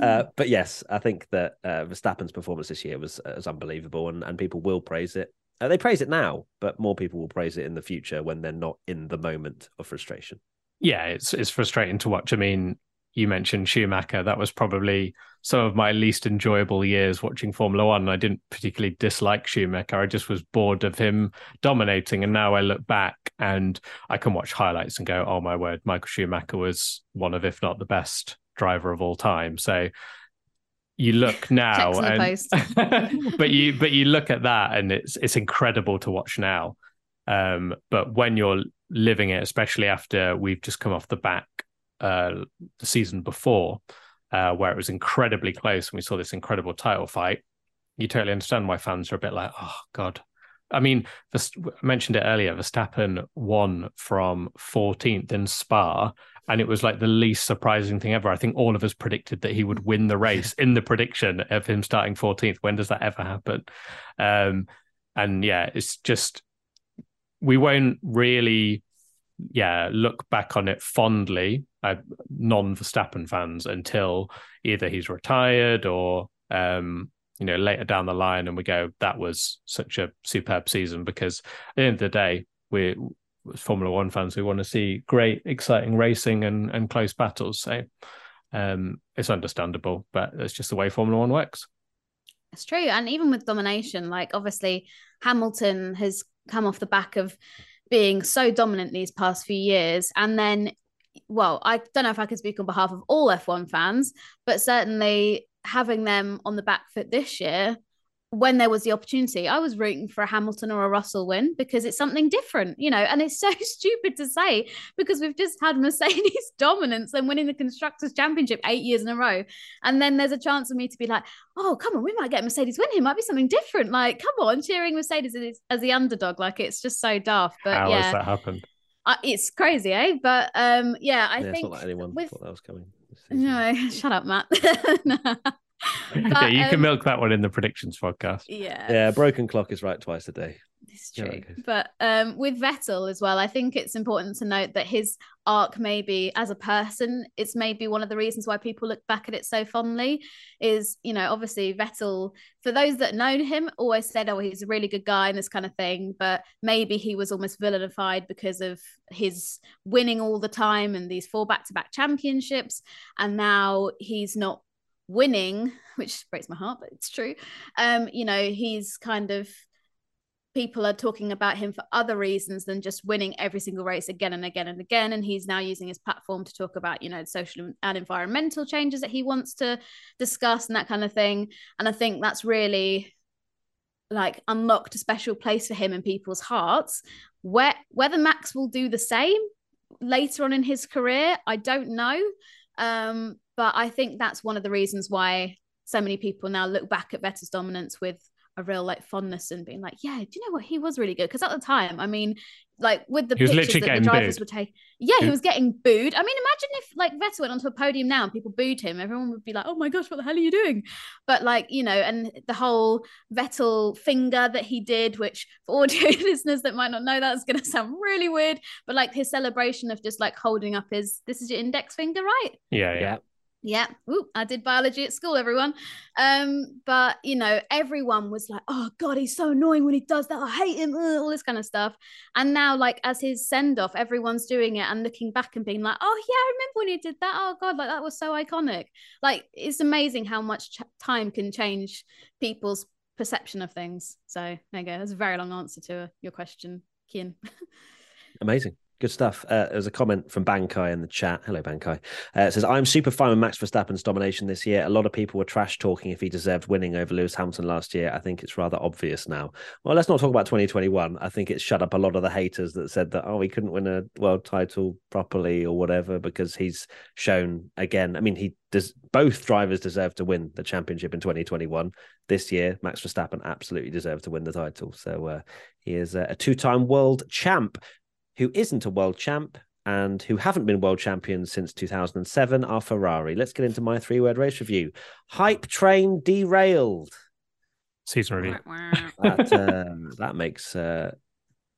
uh, but yes, I think that uh, Verstappen's performance this year was was unbelievable, and, and people will praise it. Uh, they praise it now, but more people will praise it in the future when they're not in the moment of frustration. Yeah, it's it's frustrating to watch. I mean, you mentioned Schumacher. That was probably some of my least enjoyable years watching Formula One. I didn't particularly dislike Schumacher. I just was bored of him dominating. And now I look back and I can watch highlights and go, oh my word, Michael Schumacher was one of, if not the best driver of all time. So you look now and, but you but you look at that and it's it's incredible to watch now. Um, but when you're living it, especially after we've just come off the back uh, the season before, uh, where it was incredibly close and we saw this incredible title fight, you totally understand why fans are a bit like, oh God. I mean, I mentioned it earlier. Verstappen won from 14th in Spa, and it was like the least surprising thing ever. I think all of us predicted that he would win the race in the prediction of him starting 14th. When does that ever happen? Um, and yeah, it's just we won't really yeah, look back on it fondly, uh, non Verstappen fans, until either he's retired or, um, you know, later down the line, and we go, that was such a superb season. Because at the end of the day, we're Formula One fans, we want to see great, exciting racing and, and close battles. So um, it's understandable, but it's just the way Formula One works. It's true. And even with domination, like obviously Hamilton has come off the back of being so dominant these past few years. And then, well, I don't know if I can speak on behalf of all F1 fans, but certainly having them on the back foot this year when there was the opportunity, I was rooting for a Hamilton or a Russell win because it's something different, you know. And it's so stupid to say because we've just had Mercedes dominance and winning the Constructors' Championship eight years in a row. And then there's a chance for me to be like, oh, come on, we might get Mercedes win. It might be something different. Like, come on, cheering Mercedes as, as the underdog. Like, it's just so daft. But How yeah. has that happened? Uh, it's crazy, eh? But um, yeah, I yeah, think it's not like anyone with... thought that was coming. No, shut up, Matt. But, yeah, you um, can milk that one in the predictions podcast. Yeah. Yeah, broken clock is right twice a day. It's true. Yeah, but um, with Vettel as well, I think it's important to note that his arc, maybe as a person, it's maybe one of the reasons why people look back at it so fondly. Is you know, obviously Vettel, for those that know him, always said, "Oh, he's a really good guy" and this kind of thing. But maybe he was almost villainified because of his winning all the time and these four back-to-back championships, and now he's not winning, which breaks my heart, but it's true. Um, you know, he's kind of people are talking about him for other reasons than just winning every single race again and again and again. And he's now using his platform to talk about, you know, social and environmental changes that he wants to discuss and that kind of thing. And I think that's really like unlocked a special place for him in people's hearts. Where whether Max will do the same later on in his career, I don't know. Um, but I think that's one of the reasons why so many people now look back at Vettel's dominance with a real like fondness and being like, yeah, do you know what? He was really good. Because at the time, I mean, like with the pictures that the drivers booed. would take, yeah, he was getting booed. I mean, imagine if like Vettel went onto a podium now and people booed him, everyone would be like, oh my gosh, what the hell are you doing? But like, you know, and the whole Vettel finger that he did, which for audio listeners that might not know, that's going to sound really weird, but like his celebration of just like holding up his, this is your index finger, right? Yeah, yeah. Yeah. Ooh, I did biology at school, everyone. Um, but you know, everyone was like, "Oh God, he's so annoying when he does that. I hate him." all this kind of stuff. And now, like as his send off, everyone's doing it and looking back and being like, "Oh yeah, I remember when he did that. Oh God, like that was so iconic." Like it's amazing how much ch- time can change people's perception of things. So there you go. That's a very long answer to your question, Kian. Amazing. Good stuff. Uh, there's a comment from Bankai in the chat. Hello, Bankai. Uh, it says, I'm super fine with Max Verstappen's domination this year. A lot of people were trash talking if he deserved winning over Lewis Hamilton last year. I think it's rather obvious now. Well, let's not talk about 2021. I think it's shut up a lot of the haters that said that, oh, he couldn't win a world title properly or whatever because he's shown again. I mean, he does both drivers deserve to win the championship in 2021. This year, Max Verstappen absolutely deserved to win the title. So uh, he is a two time world champ who isn't a world champ and who haven't been world champions since 2007 are Ferrari. Let's get into my three word race review. Hype train derailed. Season review. that, uh, that makes, uh,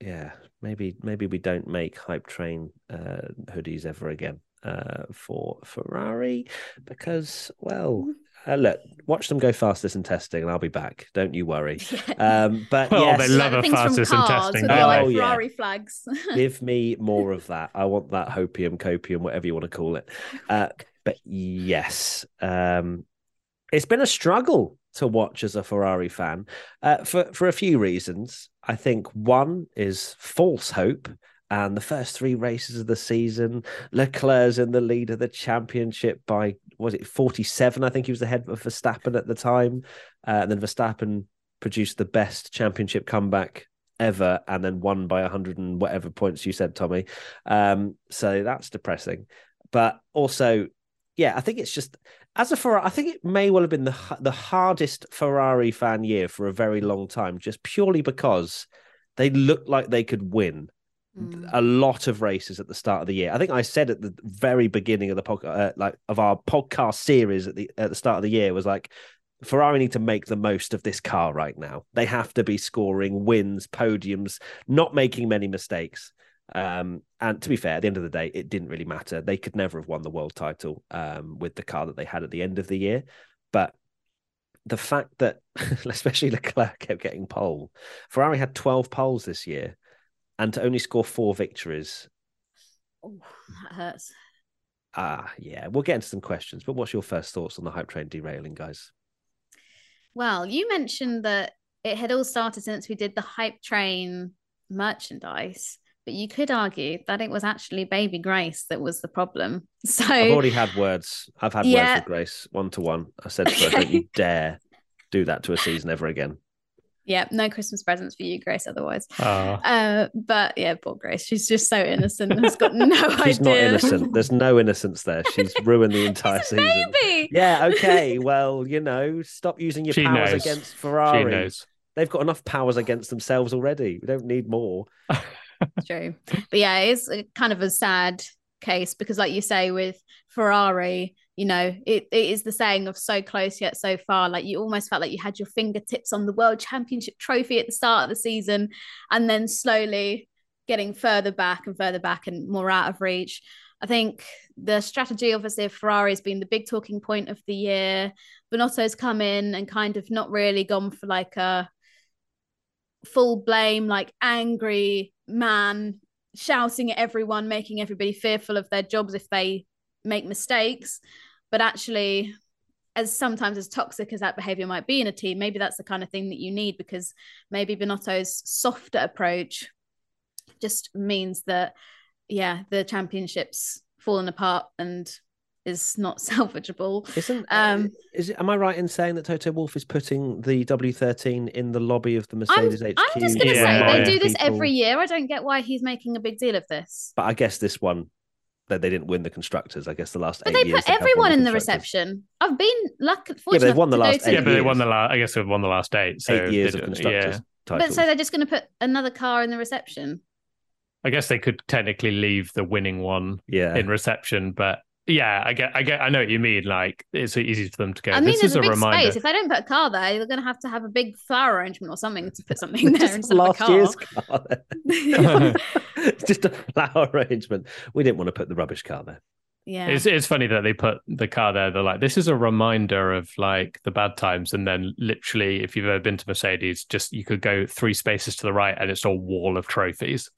yeah, maybe maybe we don't make hype train uh, hoodies ever again uh, for Ferrari because, well, uh, look, watch them go fastest in testing, and I'll be back. Don't you worry. Um, but Oh, yes, they love a Things from fastest in cars testing. with don't Oh, like, they? yeah. Ferrari flags. give me more of that. I want that hopium, copium, whatever you want to call it. Uh, but yes, um, it's been a struggle to watch as a Ferrari fan uh, for for a few reasons. I think one is false hope. And the first three races of the season, Leclerc's in the lead of the championship by was it forty seven? I think he was ahead of Verstappen at the time, uh, and then Verstappen produced the best championship comeback ever and then won by 100 and whatever points you said tommy. Um so that's depressing. But also yeah i think it's just as a ferrari i think it may well have been the the hardest ferrari fan year for a very long time just purely because they looked like they could win Mm. a lot of races at the start of the year. I think I said at the very beginning of the podcast, uh, like of our podcast series at the at the start of the year, was like Ferrari need to make the most of this car right now. They have to be scoring wins, podiums, not making many mistakes. Um, and to be fair, at the end of the day, it didn't really matter. They could never have won the world title um, with the car that they had at the end of the year. But the fact that, especially Leclerc, kept getting pole, Ferrari had 12 poles this year, and to only score four victories. Oh, that hurts. Ah, yeah, we'll get into some questions. But what's your first thoughts on the hype train derailing, guys? Well, you mentioned that it had all started since we did the hype train merchandise, but you could argue that it was actually Baby Grace that was the problem. So I've already had words. I've had Yeah. words with Grace one to one. I said to her, "Don't you dare do that to a season ever again." Yeah, no Christmas presents for you, Grace. Otherwise, Ah. uh, but yeah, poor Grace. She's just so innocent. and Has got no idea. She's not innocent. There's no innocence there. She's ruined the entire She's a season. baby. Yeah, okay. Well, you know, stop using your She powers knows. against she Ferrari. knows. They've got enough powers against themselves already. We don't need more. True. But yeah, it's kind of a sad case because, like you say, with Ferrari, you know, it, it is the saying of so close yet so far. Like you almost felt like you had your fingertips on the world championship trophy at the start of the season and then slowly getting further back and further back and more out of reach. I think the strategy, obviously, of Ferrari has been the big talking point of the year. Binotto's come in and kind of not really gone for like a full blame, like angry man shouting at everyone, making everybody fearful of their jobs if they make mistakes. But actually, as sometimes as toxic as that behavior might be in a team, maybe that's the kind of thing that you need because maybe Binotto's softer approach just means that, yeah, the championship's fallen apart and is not salvageable. Isn't Um, is it? Am I right in saying that Toto Wolff is putting the W13 in the lobby of the I'm, Mercedes HQ? I'm just going to Yeah, say they do this every year. I don't get why he's making a big deal of this. But I guess this one, that they didn't win the constructors. I guess the last But eight they years put they have won everyone in the constructors. reception. I've been lucky, they've fortunate won the last to Yeah, but they won the last. I guess they've won the last eight. So Eight years they of do- constructors Yeah. titles. But so they're just going to put another car in the reception. I guess they could technically leave the winning one yeah, in reception, but yeah, I get, I get, I know what you mean. Like it's easy for them to go. I mean, this is a a big reminder. space. If they don't put a car there, they're going to have to have a big flower arrangement or something to put something there just instead of a last car. year's car. it's just a flower arrangement. We didn't want to put the rubbish car there. yeah. It's it's funny that they put the car there. They're like, this is a reminder of like the bad times, and then literally, if you've ever been to Mercedes, just you could go three spaces to the right, and it's a wall of trophies.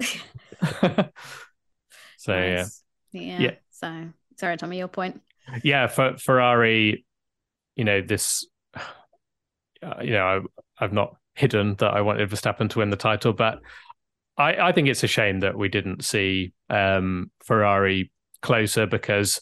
so yeah, yeah. Yeah. So sorry, Tommy, your point. yeah. For Ferrari, you know this. Uh, you know, I've not hidden that I wanted Verstappen to win the title, but I, I think it's a shame that we didn't see um, Ferrari closer because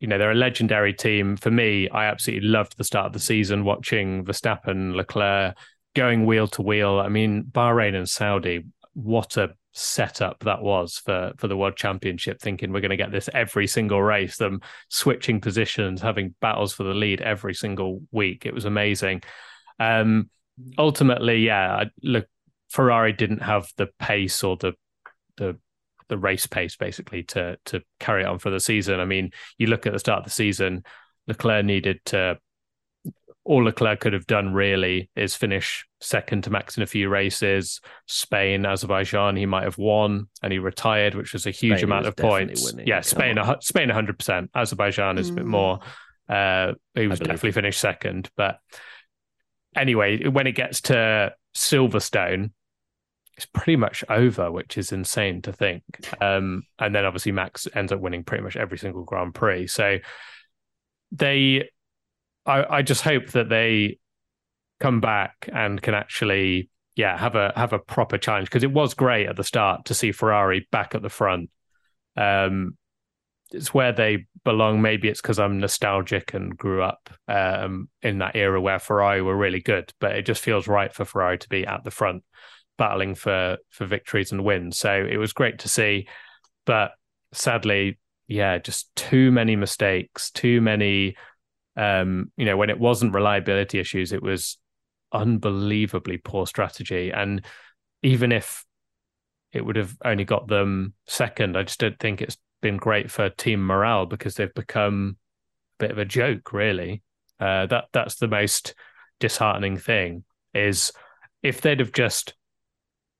you know they're a legendary team. For me, I absolutely loved the start of the season watching Verstappen, Leclerc going wheel to wheel. I mean, Bahrain and Saudi, what a setup that was for for the world championship thinking we're going to get this every single race them switching positions having battles for the lead every single week. It was amazing. Um ultimately yeah look ferrari didn't have the pace or the the the race pace basically to to carry on for the season. I mean you look at the start of the season leclerc needed to all Leclerc could have done really is finish second to Max in a few races. Spain, Azerbaijan, he might have won and he retired, which was a huge Spain amount of points. winning, Yeah, Spain, on. Spain, hundred percent. Azerbaijan is a bit more. Uh, he was definitely finished second, but anyway, when it gets to Silverstone, it's pretty much over, which is insane to think. Um, and then obviously Max ends up winning pretty much every single Grand Prix. So they, I, I just hope that they come back and can actually, yeah, have a have a proper challenge because it was great at the start to see Ferrari back at the front. Um, it's where they belong. Maybe it's because I'm nostalgic and grew up um, in that era where Ferrari were really good, but it just feels right for Ferrari to be at the front, battling for for victories and wins. So it was great to see, but sadly, yeah, just too many mistakes, too many. Um, you know, when it wasn't reliability issues, it was unbelievably poor strategy, and even if it would have only got them second, I just don't think it's been great for team morale because they've become a bit of a joke, really. Uh, that that's the most disheartening thing is if they'd have just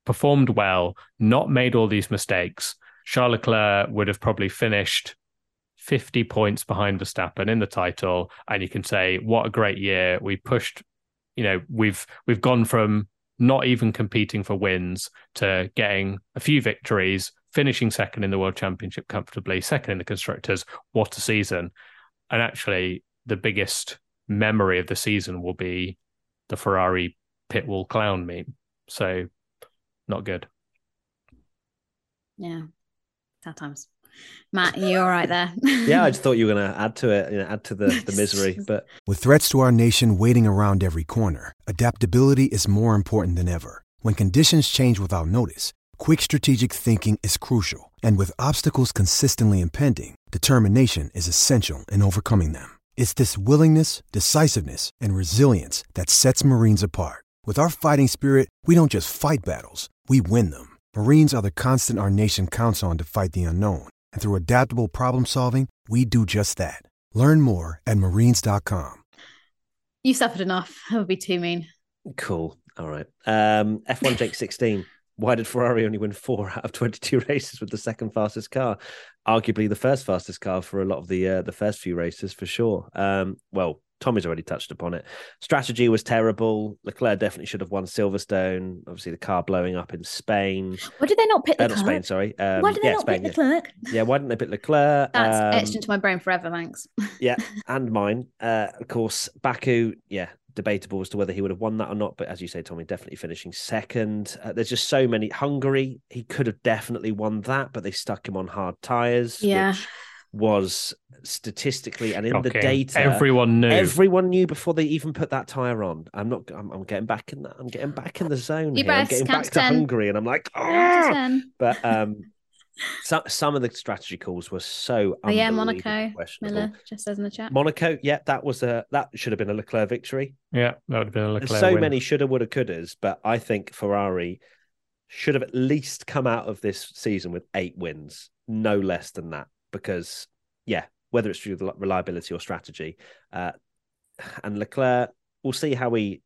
performed well, not made all these mistakes, Charles Leclerc would have probably finished 50 points behind Verstappen in the title. And you can say, what a great year. We pushed, you know, we've we've gone from not even competing for wins to getting a few victories, finishing second in the World Championship comfortably, second in the constructors. What a season. And actually the biggest memory of the season will be the Ferrari pit wall clown meme. So not good. Yeah. Sad times. Matt, you all right there? Yeah, I just thought you were going to add to it, you know, add to the, the misery. But With threats to our nation waiting around every corner, adaptability is more important than ever. When conditions change without notice, quick strategic thinking is crucial. And with obstacles consistently impending, determination is essential in overcoming them. It's this willingness, decisiveness, and resilience that sets Marines apart. With our fighting spirit, we don't just fight battles, we win them. Marines are the constant our nation counts on to fight the unknown. And through adaptable problem solving, we do just that. Learn more at marines.com. you suffered enough. That would be too mean. cool. All right. Um, F1 Jake 16. Why did Ferrari only win four out of 22 races with the second fastest car? Arguably the first fastest car for a lot of the uh, the first few races for sure. Um, well, Tommy's already touched upon it. Strategy was terrible. Leclerc definitely should have won Silverstone. Obviously, the car blowing up in Spain. Why did they not pit Uh, the? Spain, sorry. Um, Why did they yeah, not Spain, pit yeah. yeah, why didn't they pit Leclerc? That's Um, etched into my brain forever. Thanks. yeah, and mine. Uh, of course, Baku, yeah, debatable as to whether he would have won that or not. But as you say, Tommy, definitely finishing second. Uh, there's just so many. Hungary, he could have definitely won that, but they stuck him on hard tires, Yeah. which was statistically and in the data. Everyone knew. Everyone knew before they even put that tire on. I'm not. I'm, I'm getting back in that. I'm getting back in the zone Deep here. I'm getting back to to Hungary, and I'm like, Down to! 10. but um, some some of the strategy calls were so Oh, yeah, Monaco, questionable. Miller just says in the chat. Monaco, yeah, that was a that should have been a Leclerc victory. yeah, that would have been a There's Leclerc so win. many shoulda, woulda, couldas, but I think Ferrari should have at least come out of this season with eight wins, no less than that. Because yeah, whether it's through the reliability or strategy, uh, and Leclerc, we'll see how he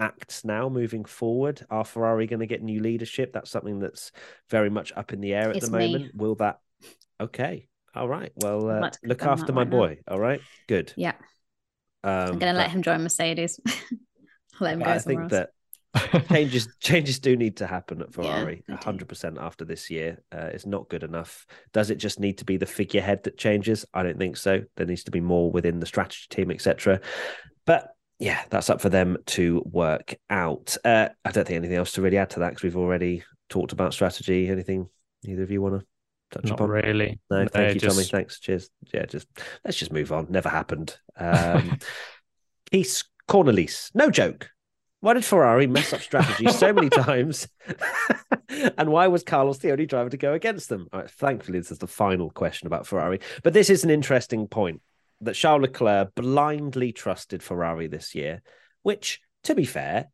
acts now moving forward. Are Ferrari going to get new leadership? That's something that's very much up in the air at It's the me. moment. Will that? Okay, all right. Well, uh, look after my right now. boy. All right, good. Yeah. Um, I'm going to let him join Mercedes. let him go I think else. that changes changes do need to happen at Ferrari. they do. hundred percent after this year, uh, it's not good enough. Does it just need to be the figurehead that changes? I don't think so. There needs to be more within the strategy team, etc. But yeah, that's up for them to work out. Uh, I don't think anything else to really add to that because we've already talked about strategy. Anything either of you want to touch Not upon? really. No, No, thank you, Tommy. Thanks. Cheers. Yeah, just let's just move on. Never happened. Um, Keith Cornelis, no joke. Why did Ferrari mess up strategy so many times? and why was Carlos the only driver to go against them? All right, thankfully, this is the final question about Ferrari. But this is an interesting point that Charles Leclerc blindly trusted Ferrari this year, which, to be fair,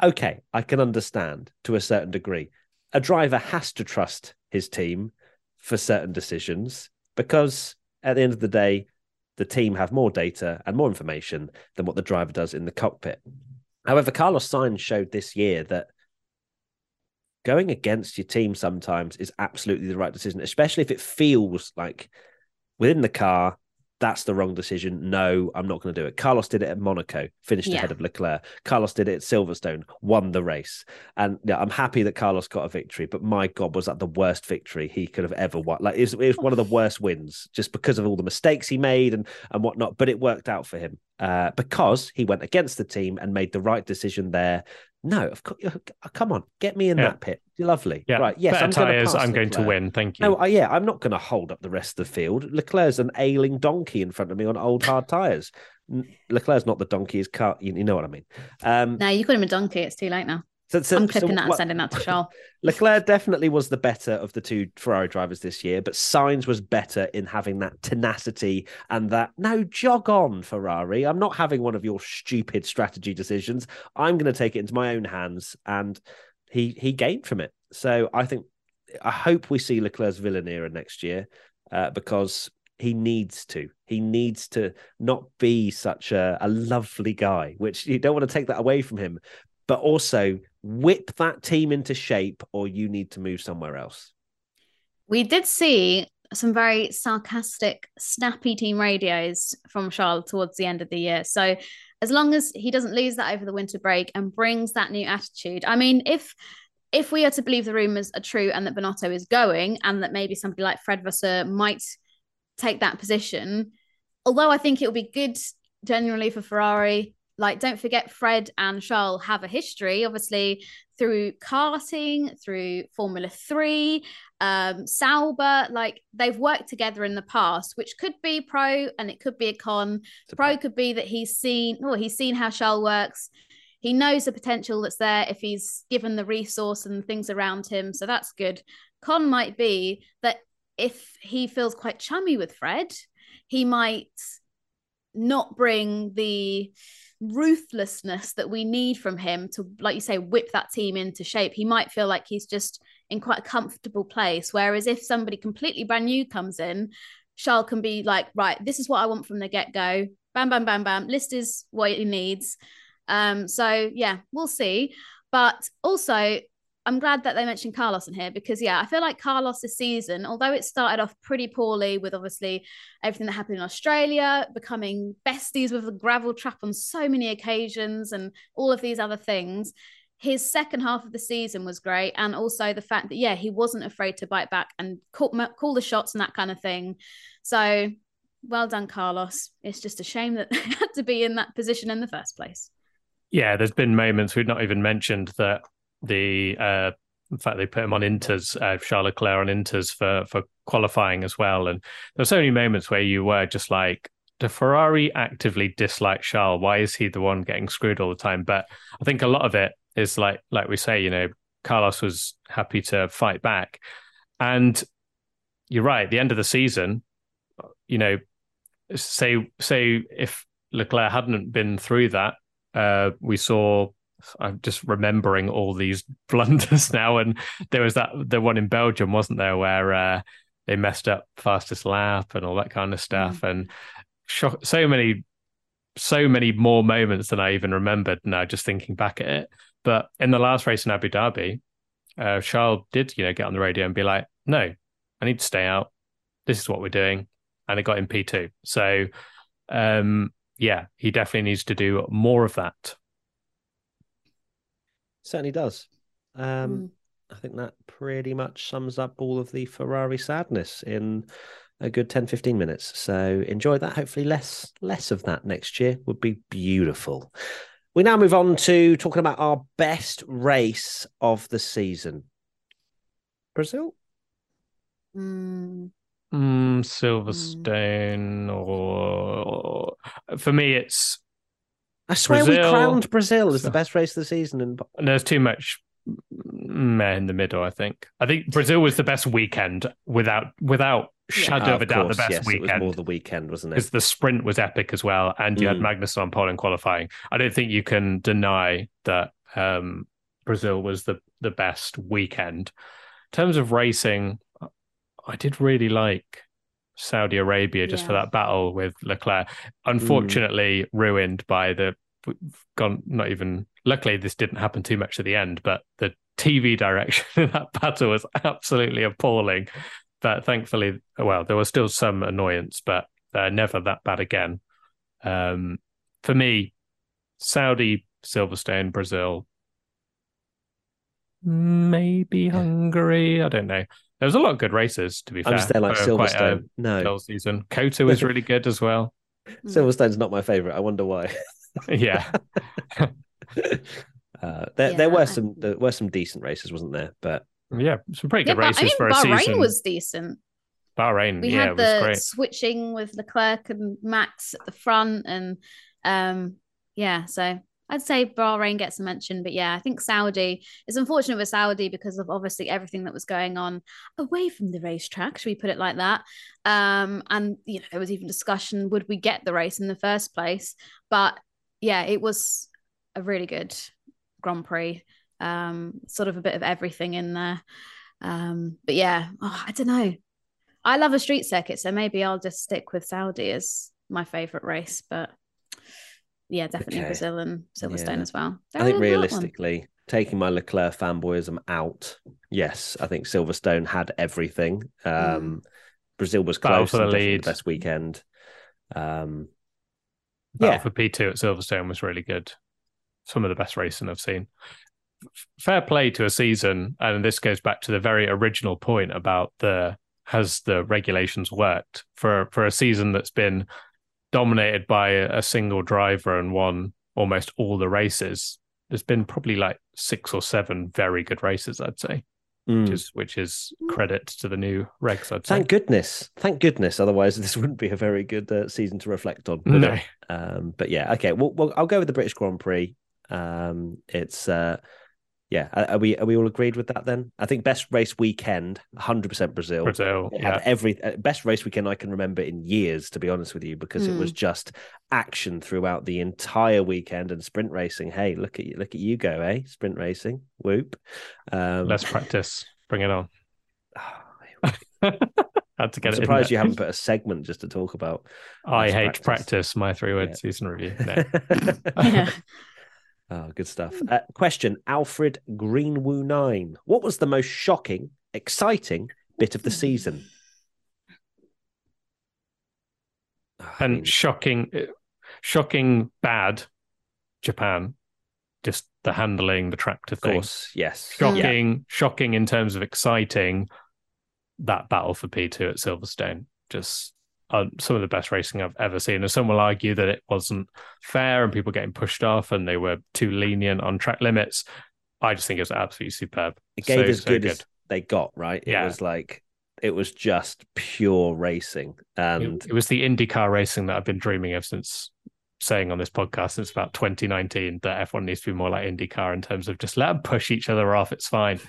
okay, I can understand to a certain degree. A driver has to trust his team for certain decisions because at the end of the day, the team have more data and more information than what the driver does in the cockpit. However, Carlos Sainz showed this year that going against your team sometimes is absolutely the right decision, especially if it feels like within the car, that's the wrong decision. No, I'm not going to do it. Carlos did it at Monaco, finished Yeah. ahead of Leclerc. Carlos did it at Silverstone, won the race. And yeah, I'm happy that Carlos got a victory, but my God, was that the worst victory he could have ever won? Like, it was, it was one of the worst wins just because of all the mistakes he made and, and whatnot. But it worked out for him uh, because he went against the team and made the right decision there. No, of course, come on, get me in Yeah. that pit. Lovely. Yeah. Right. Yes, Better I'm gonna tires. I'm going to win. Thank you. No, uh, yeah, I'm not going to hold up the rest of the field. Leclerc's an ailing donkey in front of me on old hard tires. N- Leclerc's not the donkey; his car. You, you know what I mean? Um, No, you call him a donkey. It's too late now. So, so- I'm so clipping that and what- sending that to Charles. Leclerc definitely was the better of the two Ferrari drivers this year, but Sainz was better in having that tenacity and that no jog on Ferrari. I'm not having one of your stupid strategy decisions. I'm going to take it into my own hands, and he he gained from it. So I think I hope we see Leclerc's villain era next year uh, because he needs to. He needs to not be such a, a lovely guy, which you don't want to take that away from him, but also whip that team into shape or you need to move somewhere else. We did see some very sarcastic, snappy team radios from Charles towards the end of the year. So as long as he doesn't lose that over the winter break and brings that new attitude, I mean, if if we are to believe the rumors are true and that Binotto is going and that maybe somebody like Fred Vasseur might take that position, although I think it will be good generally for Ferrari. Like, don't forget, Fred and Charles have a history, obviously, through karting, through Formula Three, um, Sauber. Like, they've worked together in the past, which could be pro and it could be a con. A Pro could be that he's seen, oh, he's seen how Charles works. He knows the potential that's there if he's given the resource and things around him. So that's good. Con might be that if he feels quite chummy with Fred, he might not bring the ruthlessness that we need from him to, like you say, whip that team into shape. He might feel like he's just in quite a comfortable place. Whereas if somebody completely brand new comes in, Charles can be like, right, this is what I want from the get go. Bam, bam, bam, bam. List is what he needs. Um, so yeah, we'll see. But also, I'm glad that they mentioned Carlos in here because yeah, I feel like Carlos this season, although it started off pretty poorly with obviously everything that happened in Australia, becoming besties with the gravel trap on so many occasions and all of these other things. His second half of the season was great, and also the fact that yeah, he wasn't afraid to bite back and call, call the shots and that kind of thing. So well done, Carlos. It's just a shame that they had to be in that position in the first place. Yeah, there's been moments we've not even mentioned that the uh in fact they put him on inters, uh, Charles Leclerc on inters for for qualifying as well. And there were so many moments where you were just like, do Ferrari actively dislike Charles? Why is he the one getting screwed all the time? But I think a lot of it is like like we say, you know, Carlos was happy to fight back. And you're right, the end of the season, you know, say say if Leclerc hadn't been through that, uh, we saw. I'm just remembering all these blunders now, and there was that the one in Belgium, wasn't there, where uh, they messed up fastest lap and all that kind of stuff, and sho- so many, so many more moments than I even remembered now. Just thinking back at it, but in the last race in Abu Dhabi, uh, Charles did, you know, get on the radio and be like, "No, I need to stay out. This is what we're doing," and it got him P two. So, um, yeah, he definitely needs to do more of that. Certainly does. Um, Mm. I think that pretty much sums up all of the Ferrari sadness in a good 10, 15 minutes. So enjoy that. Hopefully, less less of that next year would be beautiful. We now move on to talking about our best race of the season. Brazil. Mm, Mm, Silverstone, or for me, it's I swear we crowned Brazil as the best race of the season. And there's too much meh in the middle. I think. I think Brazil was the best weekend without without shadow Oh, of a doubt the best yes, It was more the weekend, wasn't it? because the sprint was epic as well, and you had Mm. Magnussen on pole in qualifying. I don't think you can deny that um, Brazil was the the best weekend. In terms of racing, I did really like Saudi Arabia just for that battle with Leclerc. Unfortunately, ruined by the gone. Not even. Luckily, this didn't happen too much at the end, but the TV direction in that battle was absolutely appalling. But thankfully, well, there was still some annoyance, but uh, never that bad again. Um, for me, Saudi, Silverstone, Brazil, maybe Hungary. I don't know. There was a lot of good races, to be fair. I'm just there like for a Silverstone. No, dull season. COTA was really good as well. Silverstone's not my favorite. I wonder why. Yeah, uh, there, Yeah, there were some there were some decent races, wasn't there? But yeah, some pretty yeah, good but races I mean, for a Bahrain season. was decent. Bahrain, We yeah, had it was the great. switching with Leclerc and Max at the front, and um, yeah, so I'd say Bahrain gets a mention, but yeah, I think Saudi. It's unfortunate with Saudi because of obviously everything that was going on away from the racetrack. Should we put it like that? Um, and you know, there was even discussion: would we get the race in the first place? But yeah, it was a really good Grand Prix. Um, sort of a bit of everything in there. Um, but yeah, oh, I don't know. I love a street circuit, so maybe I'll just stick with Saudi as my favorite race. But yeah, definitely Okay. Brazil and Silverstone Yeah. as well. I think Very important one. realistically, taking my Leclerc fanboyism out, yes, I think Silverstone had everything. Um, Brazil was close for the lead. the best weekend. Um, Battle yeah. for P2 at Silverstone was really good. Some of the best racing I've seen. Fair play to a season, and this goes back to the very original point about the has the regulations worked for for a season that's been dominated by a single driver and won almost all the races. There's been probably like six or seven very good races, I'd say, mm. which is which is credit to the new regs. I'd say. Thank goodness. Thank goodness. Otherwise, this wouldn't be a very good uh, season to reflect on. No. it? Um, but yeah, okay. Well, well, I'll go with the British Grand Prix. Um, it's uh, yeah. Are, are we are we all agreed with that then? I think best race weekend, hundred percent Brazil. Brazil, It yeah. had every uh, best race weekend I can remember in years, to be honest with you, because it was just action throughout the entire weekend and sprint racing. Hey, look at you, look at you go, eh? Sprint racing, whoop. Um, Less practice. Bring it on. Had to get I'm it. surprised there. you haven't put a segment just to talk about. I less hate practice. My three word Yeah. season review. No. Yeah. Oh, good stuff. Mm. Uh, question Alfred Greenwoo Nine. What was the most shocking, exciting bit of the season? Ah, I and mean, shocking, uh, shocking bad. Japan, just the handling, the tractor of thing. course, yes. Shocking, shocking in terms of exciting. That battle for P two at Silverstone, just uh, some of the best racing I've ever seen. And some will argue that it wasn't fair and people getting pushed off and they were too lenient on track limits. I just think it was absolutely superb. It gave So, as so good, as they got, right? It Yeah. was like, it was just pure racing. And It, it was the IndyCar racing that I've been dreaming of since saying on this podcast since about 2019 that F1 needs to be more like IndyCar in terms of just let them push each other off. It's fine.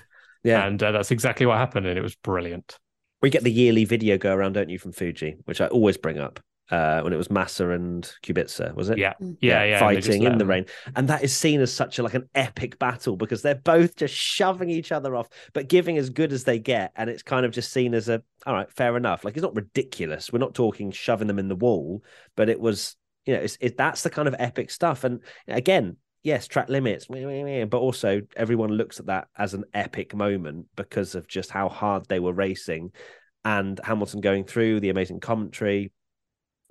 yeah, And uh, that's exactly what happened. And it was brilliant. We get the yearly video go around, don't you, from Fuji, which I always bring up. Uh, when it was Massa and Kubica, was it? Yeah. Mm. Yeah. Yeah. and they just fighting in the rain, and that is seen as such a like an epic battle because they're both just shoving each other off, but giving as good as they get, and it's kind of just seen as a all right, fair enough. Like it's not ridiculous. We're not talking shoving them in the wall, but it was you know it's it, that's the kind of epic stuff. And again, yes, track limits, but also everyone looks at that as an epic moment because of just how hard they were racing, and Hamilton going through the amazing commentary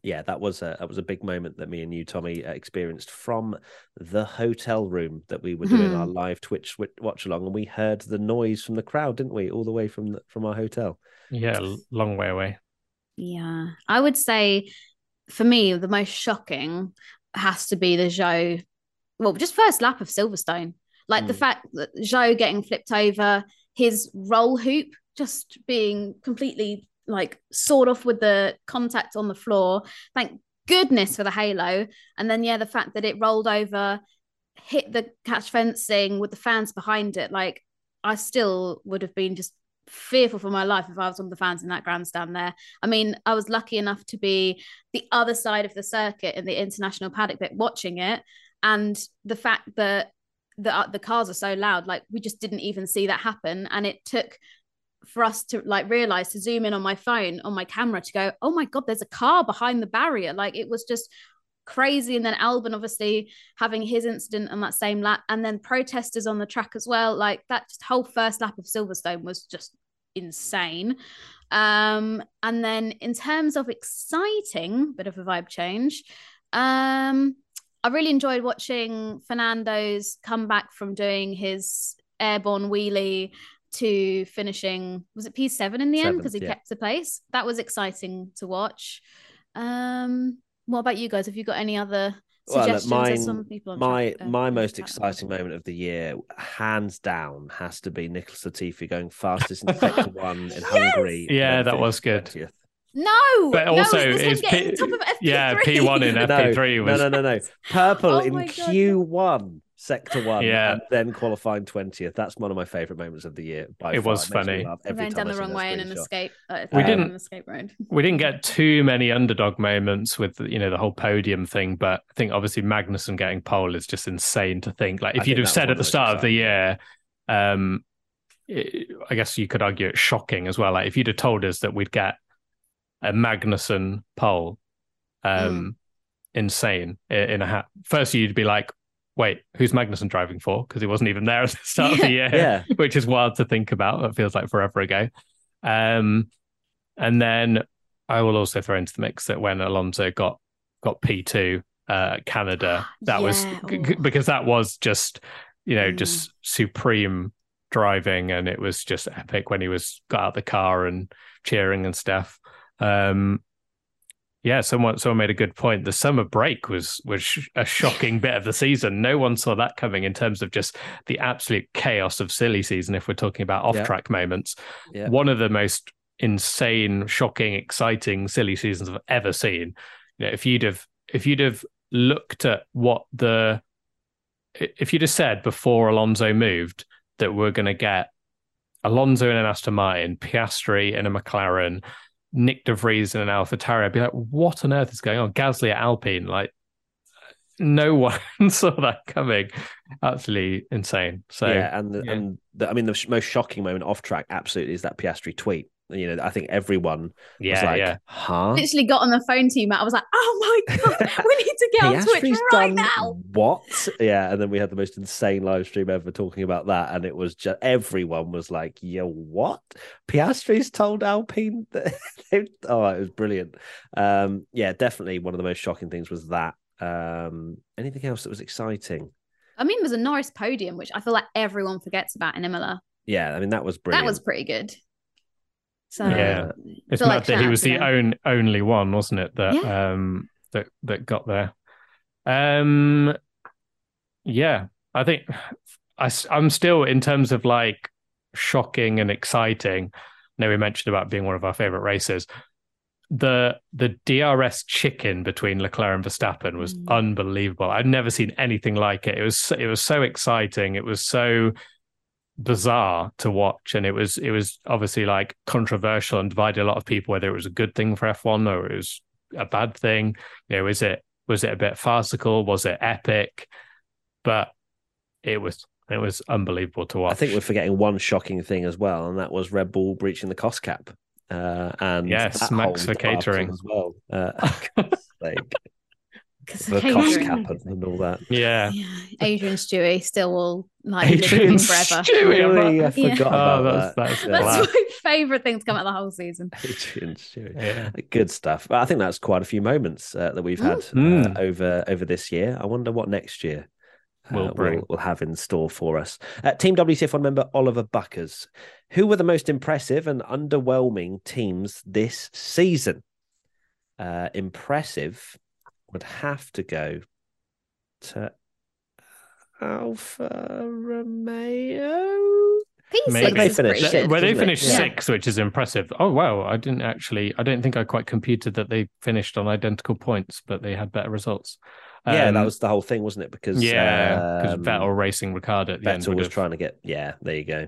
yeah, that was a that was a big moment that me and you, Tommy, uh, experienced from the hotel room that we were doing our live Twitch watch along, and we heard the noise from the crowd, didn't we? All the way from the, from our hotel. Yeah. l- Long way away. Yeah, I would say for me the most shocking has to be the Zhou. Well, just first lap of Silverstone, like the Mm. fact that Zhou getting flipped over, his roll hoop just being completely like sawed off with the contact on the floor. Thank goodness for the halo, and then yeah, the fact that it rolled over, hit the catch fencing with the fans behind it. Like I still would have been just fearful for my life if I was one of the fans in that grandstand there. I mean, I was lucky enough to be the other side of the circuit in the international paddock bit watching it. And the fact that the, uh, the cars are so loud, like we just didn't even see that happen. And it took for us to like realize to zoom in on my phone, on my camera to go, oh my God, there's a car behind the barrier. Like it was just crazy. And then Albon obviously having his incident on that same lap, and then protesters on the track as well. Like that whole first lap of Silverstone was just insane. Um, and then in terms of exciting, bit of a vibe change. Um, I really enjoyed watching Fernando's come back from doing his airborne wheelie to finishing was it P7 in the end because he yeah. kept the pace. That was exciting to watch. Um, what about you guys? Have you got any other Well, look, suggestions? There's mine- some people on my track, uh, my most track. exciting moment of the year, hands down, has to be Nicholas Latifi going fastest in sector one in Hungary. Yeah, that was good. 20th. No, But no, also, it was it's getting P- top of FP3. yeah, P1 in No, FP3 was no, no, no, no. Purple Oh in. Q1, sector one, Yeah. and then qualifying twentieth. That's one of my favorite moments of the year. By It far. was makes me funny. laugh He every ran time down the wrong way in an escape. Uh, We um, didn't- escape road. we didn't get too many underdog moments with you know the whole podium thing, but I think obviously Magnussen getting pole is just insane to think. Like I if you'd have said at the one of the start of the year, um, it- I guess you could argue it's shocking as well. Like if you'd have told us that we'd get a Magnussen pole, um, insane in a hat. First, you'd be like, "Wait, who's Magnussen driving for?" Because he wasn't even there at the start of the year Yeah, which is wild to think about. That feels like forever ago. Um, and then I will also throw into the mix that when Alonso got got P two uh, Canada, that was Yeah, oh. because that was just you know Mm. just supreme driving, and it was just epic when he was got out the car and cheering and stuff. Um, yeah, someone someone made a good point. The summer break was was a shocking bit of the season. No one saw that coming in terms of just the absolute chaos of silly season. If we're talking about off track moments, Yeah. one of the most insane, shocking, exciting, silly seasons I've ever seen. You know, if you'd have if you'd have looked at what the if you'd have said before Alonso moved that we're going to get Alonso in an Aston Martin, Piastri in a McLaren, Nick De Vries in an AlphaTauri, I'd be like, what on earth is going on? Gasly at Alpine, like no one saw that coming. Absolutely insane. So yeah, and the, yeah. and the, I mean the sh- most shocking moment off track absolutely is that Piastri tweet. You know, I think everyone was yeah, like, yeah. "Huh." Literally got on the phone to you, Matt. I was like, oh my God, we need to get on Twitch right done now. What? Yeah, and then we had the most insane live stream ever talking about that, and it was just everyone was like, "Yo, what?" Piastri's told Alpine that. they- oh, it was brilliant. Um, yeah, definitely one of the most shocking things was that. Um, anything else that was exciting? I mean, there's a Norris podium, which I feel like everyone forgets about in Imola. Yeah, I mean that was brilliant. That was pretty good. So Yeah. It's mad like that he was the own, only one, wasn't it? That um that that got there. Um, yeah, I think I I'm still in terms of like shocking and exciting. I know we mentioned about being one of our favorite races. The the DRS chicken between Leclerc and Verstappen was Mm. unbelievable. I'd never seen anything like it. It was it was so exciting. It was so bizarre to watch and it was it was obviously like controversial and divided a lot of people whether it was a good thing for F1 or it was a bad thing you know is it was it a bit farcical was it epic but it was it was unbelievable to watch I think we're forgetting one shocking thing as well, and that was Red Bull breaching the cost cap. Uh, and Yes, Max for catering. as well. Uh, like Because the cost cap and, and all that. yeah Yeah, Adrian Stewie still will like live with Adrian forever. Stewie, I'm Really, I not- Yeah. forgot Oh, about that's- that. that's That's Wow. my favorite thing to come out the whole season. Adrian Stewart. yeah Good stuff. But I think that's quite a few moments uh, that we've had Mm. uh, over over this year. I wonder what next year uh, Will bring. we'll, we'll have in store for us. Uh, Team WTF1 member Oliver Buckers. Who were the most impressive and underwhelming teams this season? uh, impressive would have to go to Alfa Romeo. P6 Maybe. They finished pretty sixth, good. Where they finished Yeah. sixth, which is impressive. Oh wow, I didn't actually. I don't think I quite computed that they finished on identical points, but they had better results. yeah, that Um, was the whole thing, wasn't it? Because yeah, because um, Vettel racing Ricciardo at the end Vettel would was have. trying to get. Yeah, there you go.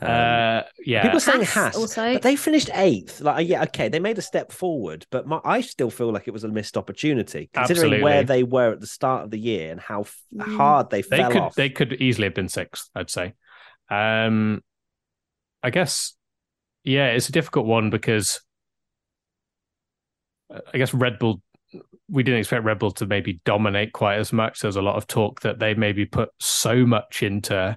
Um, uh, yeah, People are saying Haas Haas, also. but they finished eighth. Like, yeah, okay, they made a step forward, but my, I still feel like it was a missed opportunity considering where they were at the start of the year and how f- Mm. hard they, they fell could off. they could easily have been sixth. I'd say. Um, I guess, yeah, it's a difficult one because uh, I guess Red Bull. We didn't expect Red Bull to maybe dominate quite as much. There's a lot of talk that they maybe put so much into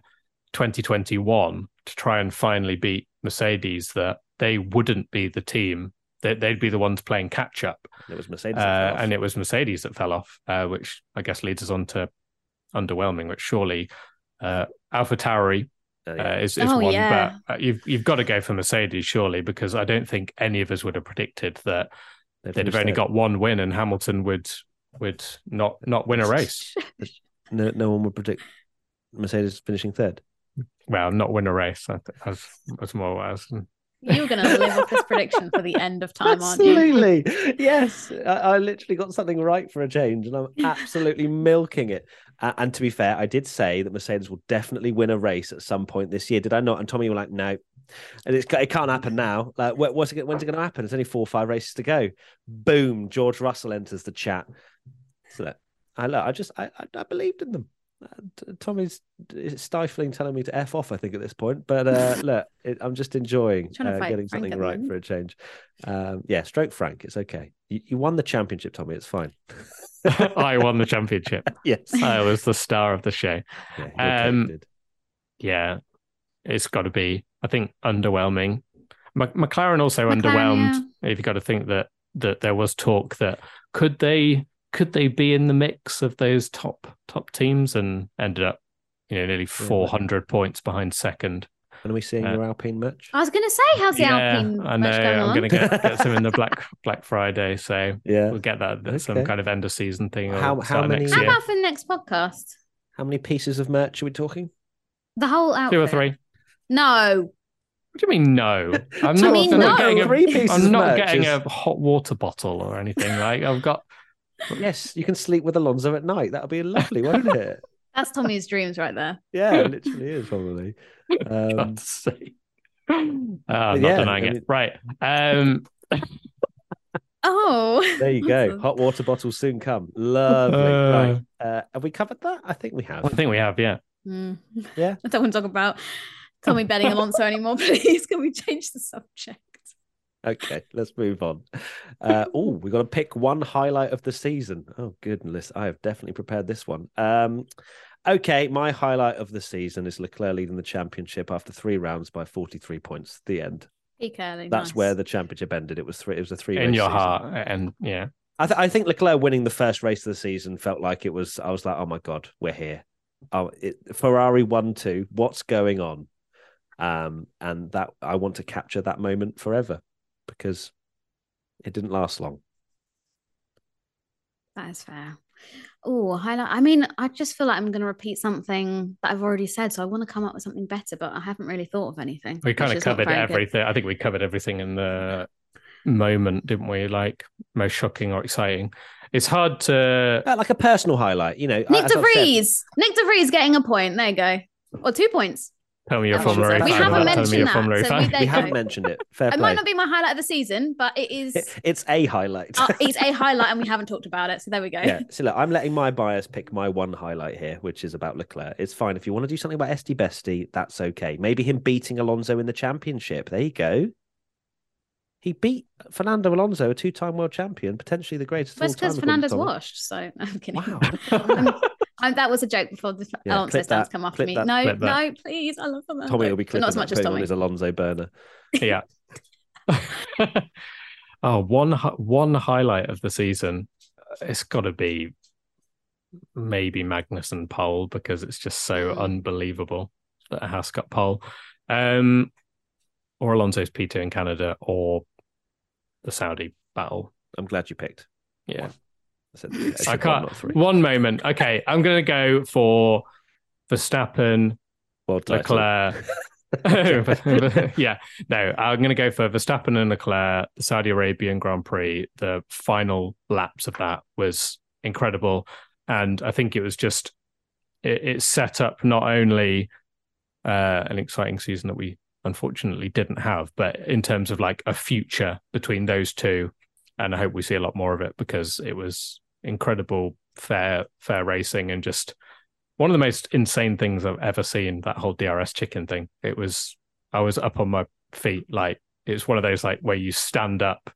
2021 to try and finally beat Mercedes that they wouldn't be the team that they'd be the ones playing catch up. It was Mercedes, that fell Uh, off. and it was Mercedes that fell off, uh, which I guess leads us on to underwhelming. Which surely uh, Alpha Tauri Uh, yeah. is, is Oh, one, yeah. but uh, you've you've got to go for Mercedes surely because I don't think any of us would have predicted that They they'd have only third. got one win and Hamilton would would not not win a race. no, no one would predict Mercedes finishing third. Well, not win a race. I th- That's that's more what I was. You're going to live with this prediction for the end of time, aren't you? Absolutely. yes. I, I literally got something right for a change and I'm absolutely milking it. Uh, and to be fair, I did say that Mercedes will definitely win a race at some point this year. Did I not? And Tommy, you were like, no. And it's, it can't happen now. Like, what's it, when's it going to happen? It's only four or five races to go. Boom! George Russell enters the chat. So look, I look, I just, I, I, I believed in them. Uh, Tommy's stifling, telling me to f off. I think at this point, but uh, look, it, I'm just enjoying uh, getting Frank something right for a change. Um, yeah, stroke Frank. It's okay. You, you won the championship, Tommy. It's fine. I won the championship. yes. I was the star of the show. Yeah, Um. Yeah, it's got to be. I think underwhelming. Mc- McLaren also McLaren, underwhelmed. If you got to think that that there was talk that could they could they be in the mix of those top top teams and ended up you know nearly but- 400 points behind second. When are we seeing uh, your Alpine match? I was going to say, how's the Alpine I know. match going I'm going to get, get some in the Black Black Friday, so Yeah. we'll get that that's some kind of end of season thing. How- how many- How about for the next podcast? How many pieces of merch are we talking? The whole outfit. Two or three? No. What do you mean no? I'm not, mean, I'm not no. getting a Three pieces I'm not getting a hot water bottle or anything. Like I've got Yes, you can sleep with Alonso at night. That'll be lovely, won't it? That's Tommy's dreams right there. Yeah, it literally is probably. Um, God's sake. Uh, I'm not denying I it. Right. Um, Oh. there you go. Awesome. Hot water bottles soon come. Lovely. Uh, right. Uh, have we covered that? I think we have. I think we have, yeah. Mm. Yeah. I don't want to talk about Tommy betting Alonso anymore, please. Can we change the subject? Okay, let's move on. Uh, oh, we've got to pick one highlight of the season. Oh, goodness. I have definitely prepared this one. Um, okay, my highlight of the season is Leclerc leading the championship after three rounds by 43 points. The end. Peak early. That's nice. where the championship ended. It was three. It was a three. In race your season. heart. And yeah. I, th- I think Leclerc winning the first race of the season felt like it was. I was like, oh my god, we're here. Oh, it, Ferrari one two. What's going on? Um, and that I want to capture that moment forever because it didn't last long. That is fair. Oh, highlight. I mean, I just feel like I'm going to repeat something that I've already said. So I want to come up with something better, but I haven't really thought of anything. We kind of covered very good. everything. I think we covered everything in the moment, didn't we? Like most shocking or exciting. It's hard to Uh, like a personal highlight, you know. Nick as De said- Vries. Nick De Vries getting a point. There you go. Or two points. Tell me your We Formula A haven't fan without telling me mentioned your that, Formula A so fan. we- there We haven't mentioned it. Fair It play. might not be my highlight of the season, but it is. It- it's a highlight. uh, it's a highlight, and we haven't talked about it. So there we go. yeah. So look, I'm letting my bias pick my one highlight here, which is about Leclerc. It's fine if you want to do something about Esty Bestie, that's okay. Maybe him beating Alonso in the championship. There you go. He beat Fernando Alonso, a two-time world champion, potentially the greatest. Well, because Fernando's washed. So I'm kidding. Wow. Um, that was a joke before the Yeah, Alonso that, come after me. that, no, no, please. I love Fernando. Tommy will be clipping not as much as Tommy. his Alonso burner. yeah. oh, one one highlight of the season. It's got to be maybe Magnussen Pole because it's just so Mm. unbelievable that a Haas got pole. Um, or Alonso's P2 in Canada or the Saudi battle. I'm glad you picked. Yeah. one. I, said, I, I can't. three. One moment. Okay, I'm going to go for Verstappen, World. Leclerc. yeah, no, I'm going to go for Verstappen and Leclerc, the Saudi Arabian Grand Prix. The final laps of that was incredible, and I think it was just it, it set up not only uh, an exciting season that we unfortunately didn't have, but in terms of like a future between those two, and I hope we see a lot more of it because it was incredible, fair, fair racing, and just one of the most insane things I've ever seen. That whole DRS chicken thing. It was. I was up on my feet. Like it's one of those like where you stand up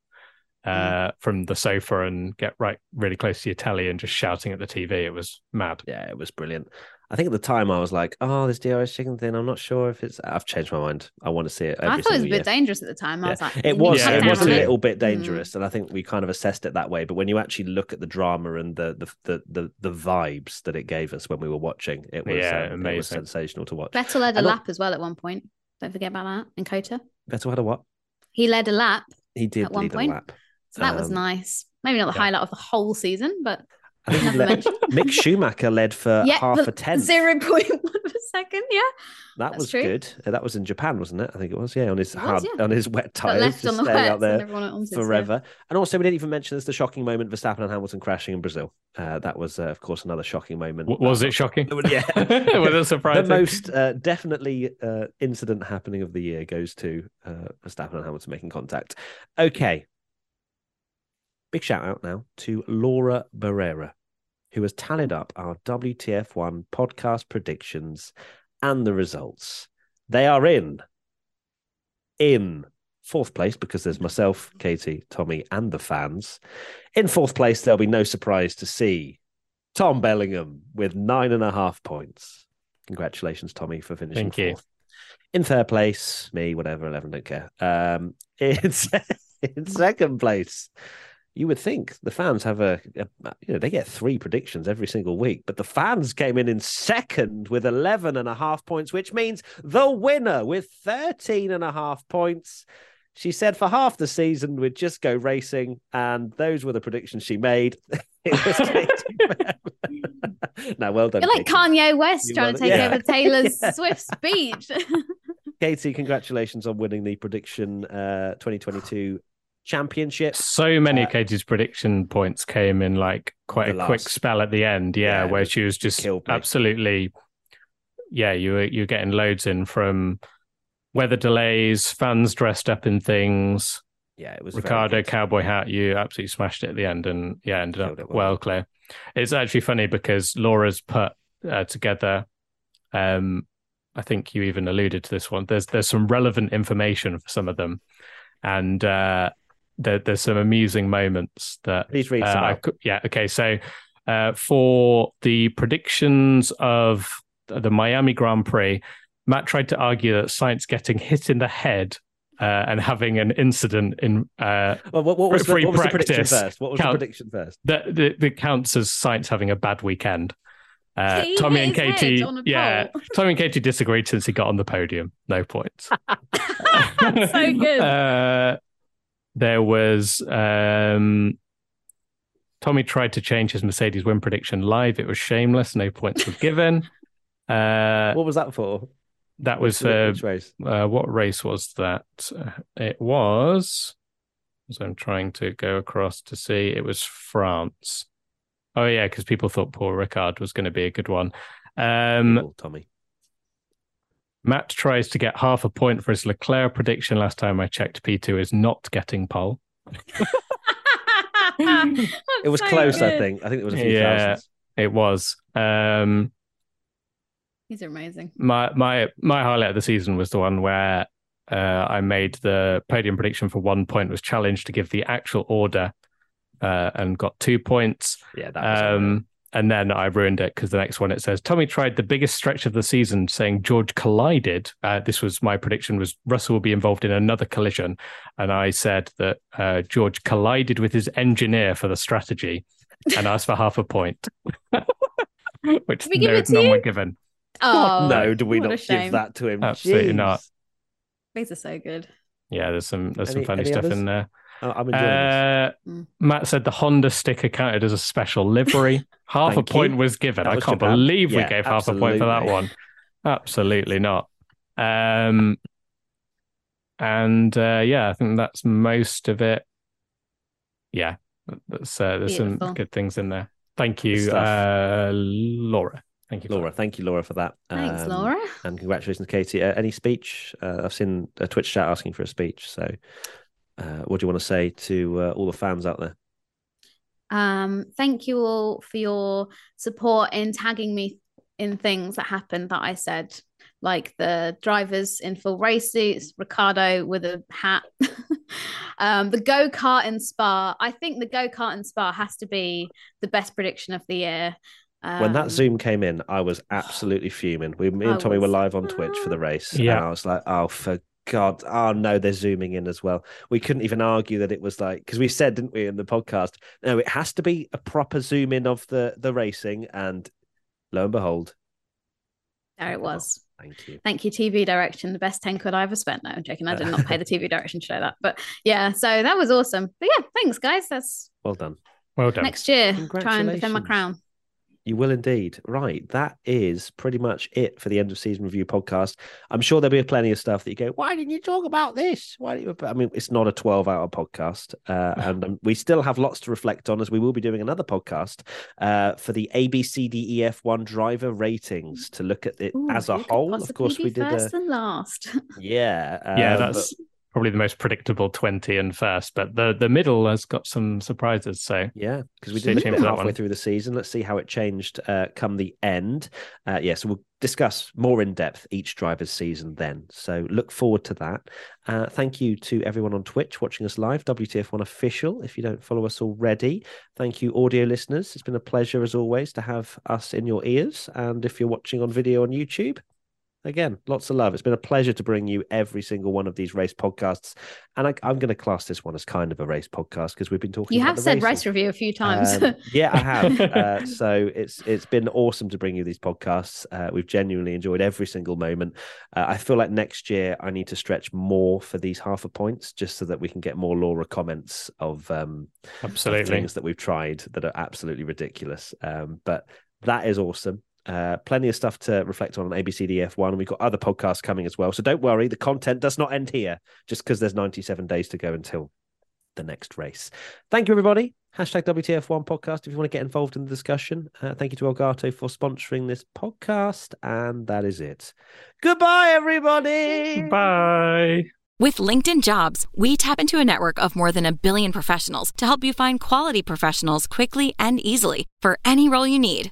uh, from the sofa and get right really close to your telly and just shouting at the TV. It was mad. Yeah, it was brilliant. I think at the time I was like, "Oh, this DRS chicken thing. I'm not sure if it's." I've changed my mind. I want to see it. Every I thought it was a bit year. dangerous at the time. I was like, it was Yeah, it was a down little bit Mm. dangerous, and I think we kind of assessed it that way. But when you actually look at the drama and the the the the, the vibes that it gave us when we were watching, it was Yeah, um, it was amazing. sensational to watch. Vettel led a And al- lap as well at one point. Don't forget about that in COTA. Vettel had a what? He led a lap, He did At one lead point. a lap. so that was Um, nice. Maybe not the yeah. highlight of the whole season, but I think led. Mick Schumacher led for yeah, half a tenth. zero point one of a second. Yeah, That That's was true. good. Uh, That was in Japan, wasn't it? I think it was. Yeah, on his It hard, yeah. on his wet tires, left just on the staying wets out and there everyone at Onsis, yeah. forever. And also, we didn't even mention there's the shocking moment Verstappen and Hamilton crashing in Brazil. Uh, that was, uh, of course, another shocking moment. W- was Uh, it shocking? Yeah. was it surprising? the most uh, definitely uh, incident happening of the year goes to uh, Verstappen and Hamilton making contact. Okay. Big shout out now to Laura Barrera, who has tallied up our WTF1 podcast predictions and the results. They are in in fourth place because there's myself, Katie, Tommy, and the fans. In fourth place, there'll be no surprise to see Tom Bellingham with nine and a half points. Congratulations, Tommy, for finishing Thank you. fourth. In third place, me, whatever, 11, don't care. Um, in, se- in second place, you would think the fans have a, a, you know, they get three predictions every single week, but the fans came in in second with 11 and a half points, which means the winner with 13 and a half points. She said for half the season we'd just go racing, and those were the predictions she made. it was Katie Bell. no, well done. You're like Katie. Kanye West You trying to take Yeah. over Taylor's Yeah. Swift speech. Katie, congratulations on winning the prediction uh, 2022 championship. So many Uh, Katie's prediction points came in like quite a quick spell at the end. Yeah, Yeah, where she was just absolutely. Yeah, you were you were getting loads in from weather delays, fans dressed up in things. Yeah, it was Ricciardo cowboy hat. You absolutely smashed it at the end, and yeah, ended Killed up well. well clear. It's actually funny because Laura's put uh, together. Um, I think you even alluded to this one. There's there's some relevant information for some of them, and uh, there, there's some amusing moments that Please read uh, some I yeah, okay. So uh, for the predictions of the Miami Grand Prix, Matt tried to argue that Sainz getting hit in the head uh, and having an incident in uh, Well, what, what was, the, free what was the prediction practice first? What was count- the prediction first? that that, that counts as Sainz having a bad weekend. Uh, He Tommy and Katie, yeah, pole. Tommy and Katie disagreed since he got on the podium. No points. so good. Uh, there was um, Tommy tried to change his Mercedes win prediction live. It was shameless. No points were given. Uh, What was that for? that was which race? uh, what race was that? Uh, It was. So I'm trying to go across to see. It was France. Oh yeah, because people thought Paul Ricard was going to be a good one. Um, Tommy. Matt tries to get half a point for his Leclerc prediction. Last time I checked, P2 is not getting pole. It was close, I think. I think it was a few Yeah. thousands. It was. Um, These are amazing. my my my highlight of the season was the one where uh, I made the podium prediction for one point, was challenged to give the actual order, uh, and got two points. Yeah, that was unreal. Um, and then I ruined it because the next one it says Tommy tried the biggest stretch of the season, saying George collided. Uh, this was my prediction: was Russell will be involved in another collision, and I said that uh, George collided with his engineer for the strategy, and asked for half a point, which Did we give no, it to none you? were given. Oh, no, do we not give that to him? Absolutely Jeez. not. These are so good. Yeah, there's some there's some funny stuff others? in there. I- I'm enjoying. Uh, Mm. Matt said the Honda sticker counted as a special livery. half a point you. was given. That I was can't Japan. believe we Yeah, gave half a point for that one. Absolutely not. Um, and uh, yeah, I think that's most of it. Yeah, that's, uh, there's some good things in there. Thank you, uh, Laura. Thank you, for Laura, thank you, Laura, for that. Thanks, Um, Laura. And congratulations, Katie. Uh, any speech? Uh, I've seen a Twitch chat asking for a speech. So, uh, what do you want to say to uh, all the fans out there? Um, thank you all for your support in tagging me in things that happened that I said, like the drivers in full race suits, Ricciardo with a hat, um, the go kart in Spa. I think the go kart in Spa has to be the best prediction of the year. when Um, that Zoom came in, I was absolutely fuming. We, me and Tommy were live on Twitch for the race, Yeah. and I was like, "Oh, for God! Oh no, they're zooming in as well." We couldn't even argue that it was like because we said, didn't we, in the podcast? No, it has to be a proper zoom in of the the racing, and lo and behold, there it was. thank you. Thank you, TV direction. The best 10 quid I ever spent. No, I'm joking. I did not pay the TV direction to show that. But yeah, so that was awesome. But yeah, thanks, guys. That's Well done. Well done. next year. Try and defend my crown. You will indeed. Right. That is pretty much it for the end of season review podcast. I'm sure there'll be plenty of stuff that you go, why didn't you talk about this? Why didn't you? I mean, it's not a 12 hour podcast. Uh, and um, we still have lots to reflect on as we will be doing another podcast uh, for the ABCDEF1 driver ratings to look at it Ooh, as a whole. Of course, we did first a. and last. Yeah. yeah, um, that's probably the most predictable 20 and first, but the, the middle has got some surprises. So Yeah, because we did look tuned at for that halfway one. through the season. Let's see how it changed uh, come the end. Uh, yeah, so we'll discuss more in depth each driver's season then. So look forward to that. Uh, thank you to everyone on Twitch watching us live, WTF1 official. If you don't follow us already, thank you, audio listeners. It's been a pleasure as always to have us in your ears. And if you're watching on video on YouTube, Again, lots of love. It's been a pleasure to bring you every single one of these race podcasts, and I, I'm going to class this one as kind of a race podcast because we've been talking. You about have the said racing. race review a few times. Um, yeah, I have. uh, so it's it's been awesome to bring you these podcasts. Uh, we've genuinely enjoyed every single moment. Uh, I feel like next year I need to stretch more for these half a points, just so that we can get more Laura comments of, um, of absolutely. things that we've tried that are absolutely ridiculous. Um, but that is awesome. Uh, plenty of stuff to reflect on on ABCDF1, and we've got other podcasts coming as well. So don't worry, the content does not end here just because there's 97 days to go until the next race. Thank you, everybody. Hashtag WTF1 podcast if you want to get involved in the discussion. Uh, thank you to Elgato for sponsoring this podcast. And that is it. Goodbye, everybody. Bye. With LinkedIn Jobs, we tap into a network of more than a billion professionals to help you find quality professionals quickly and easily for any role you need.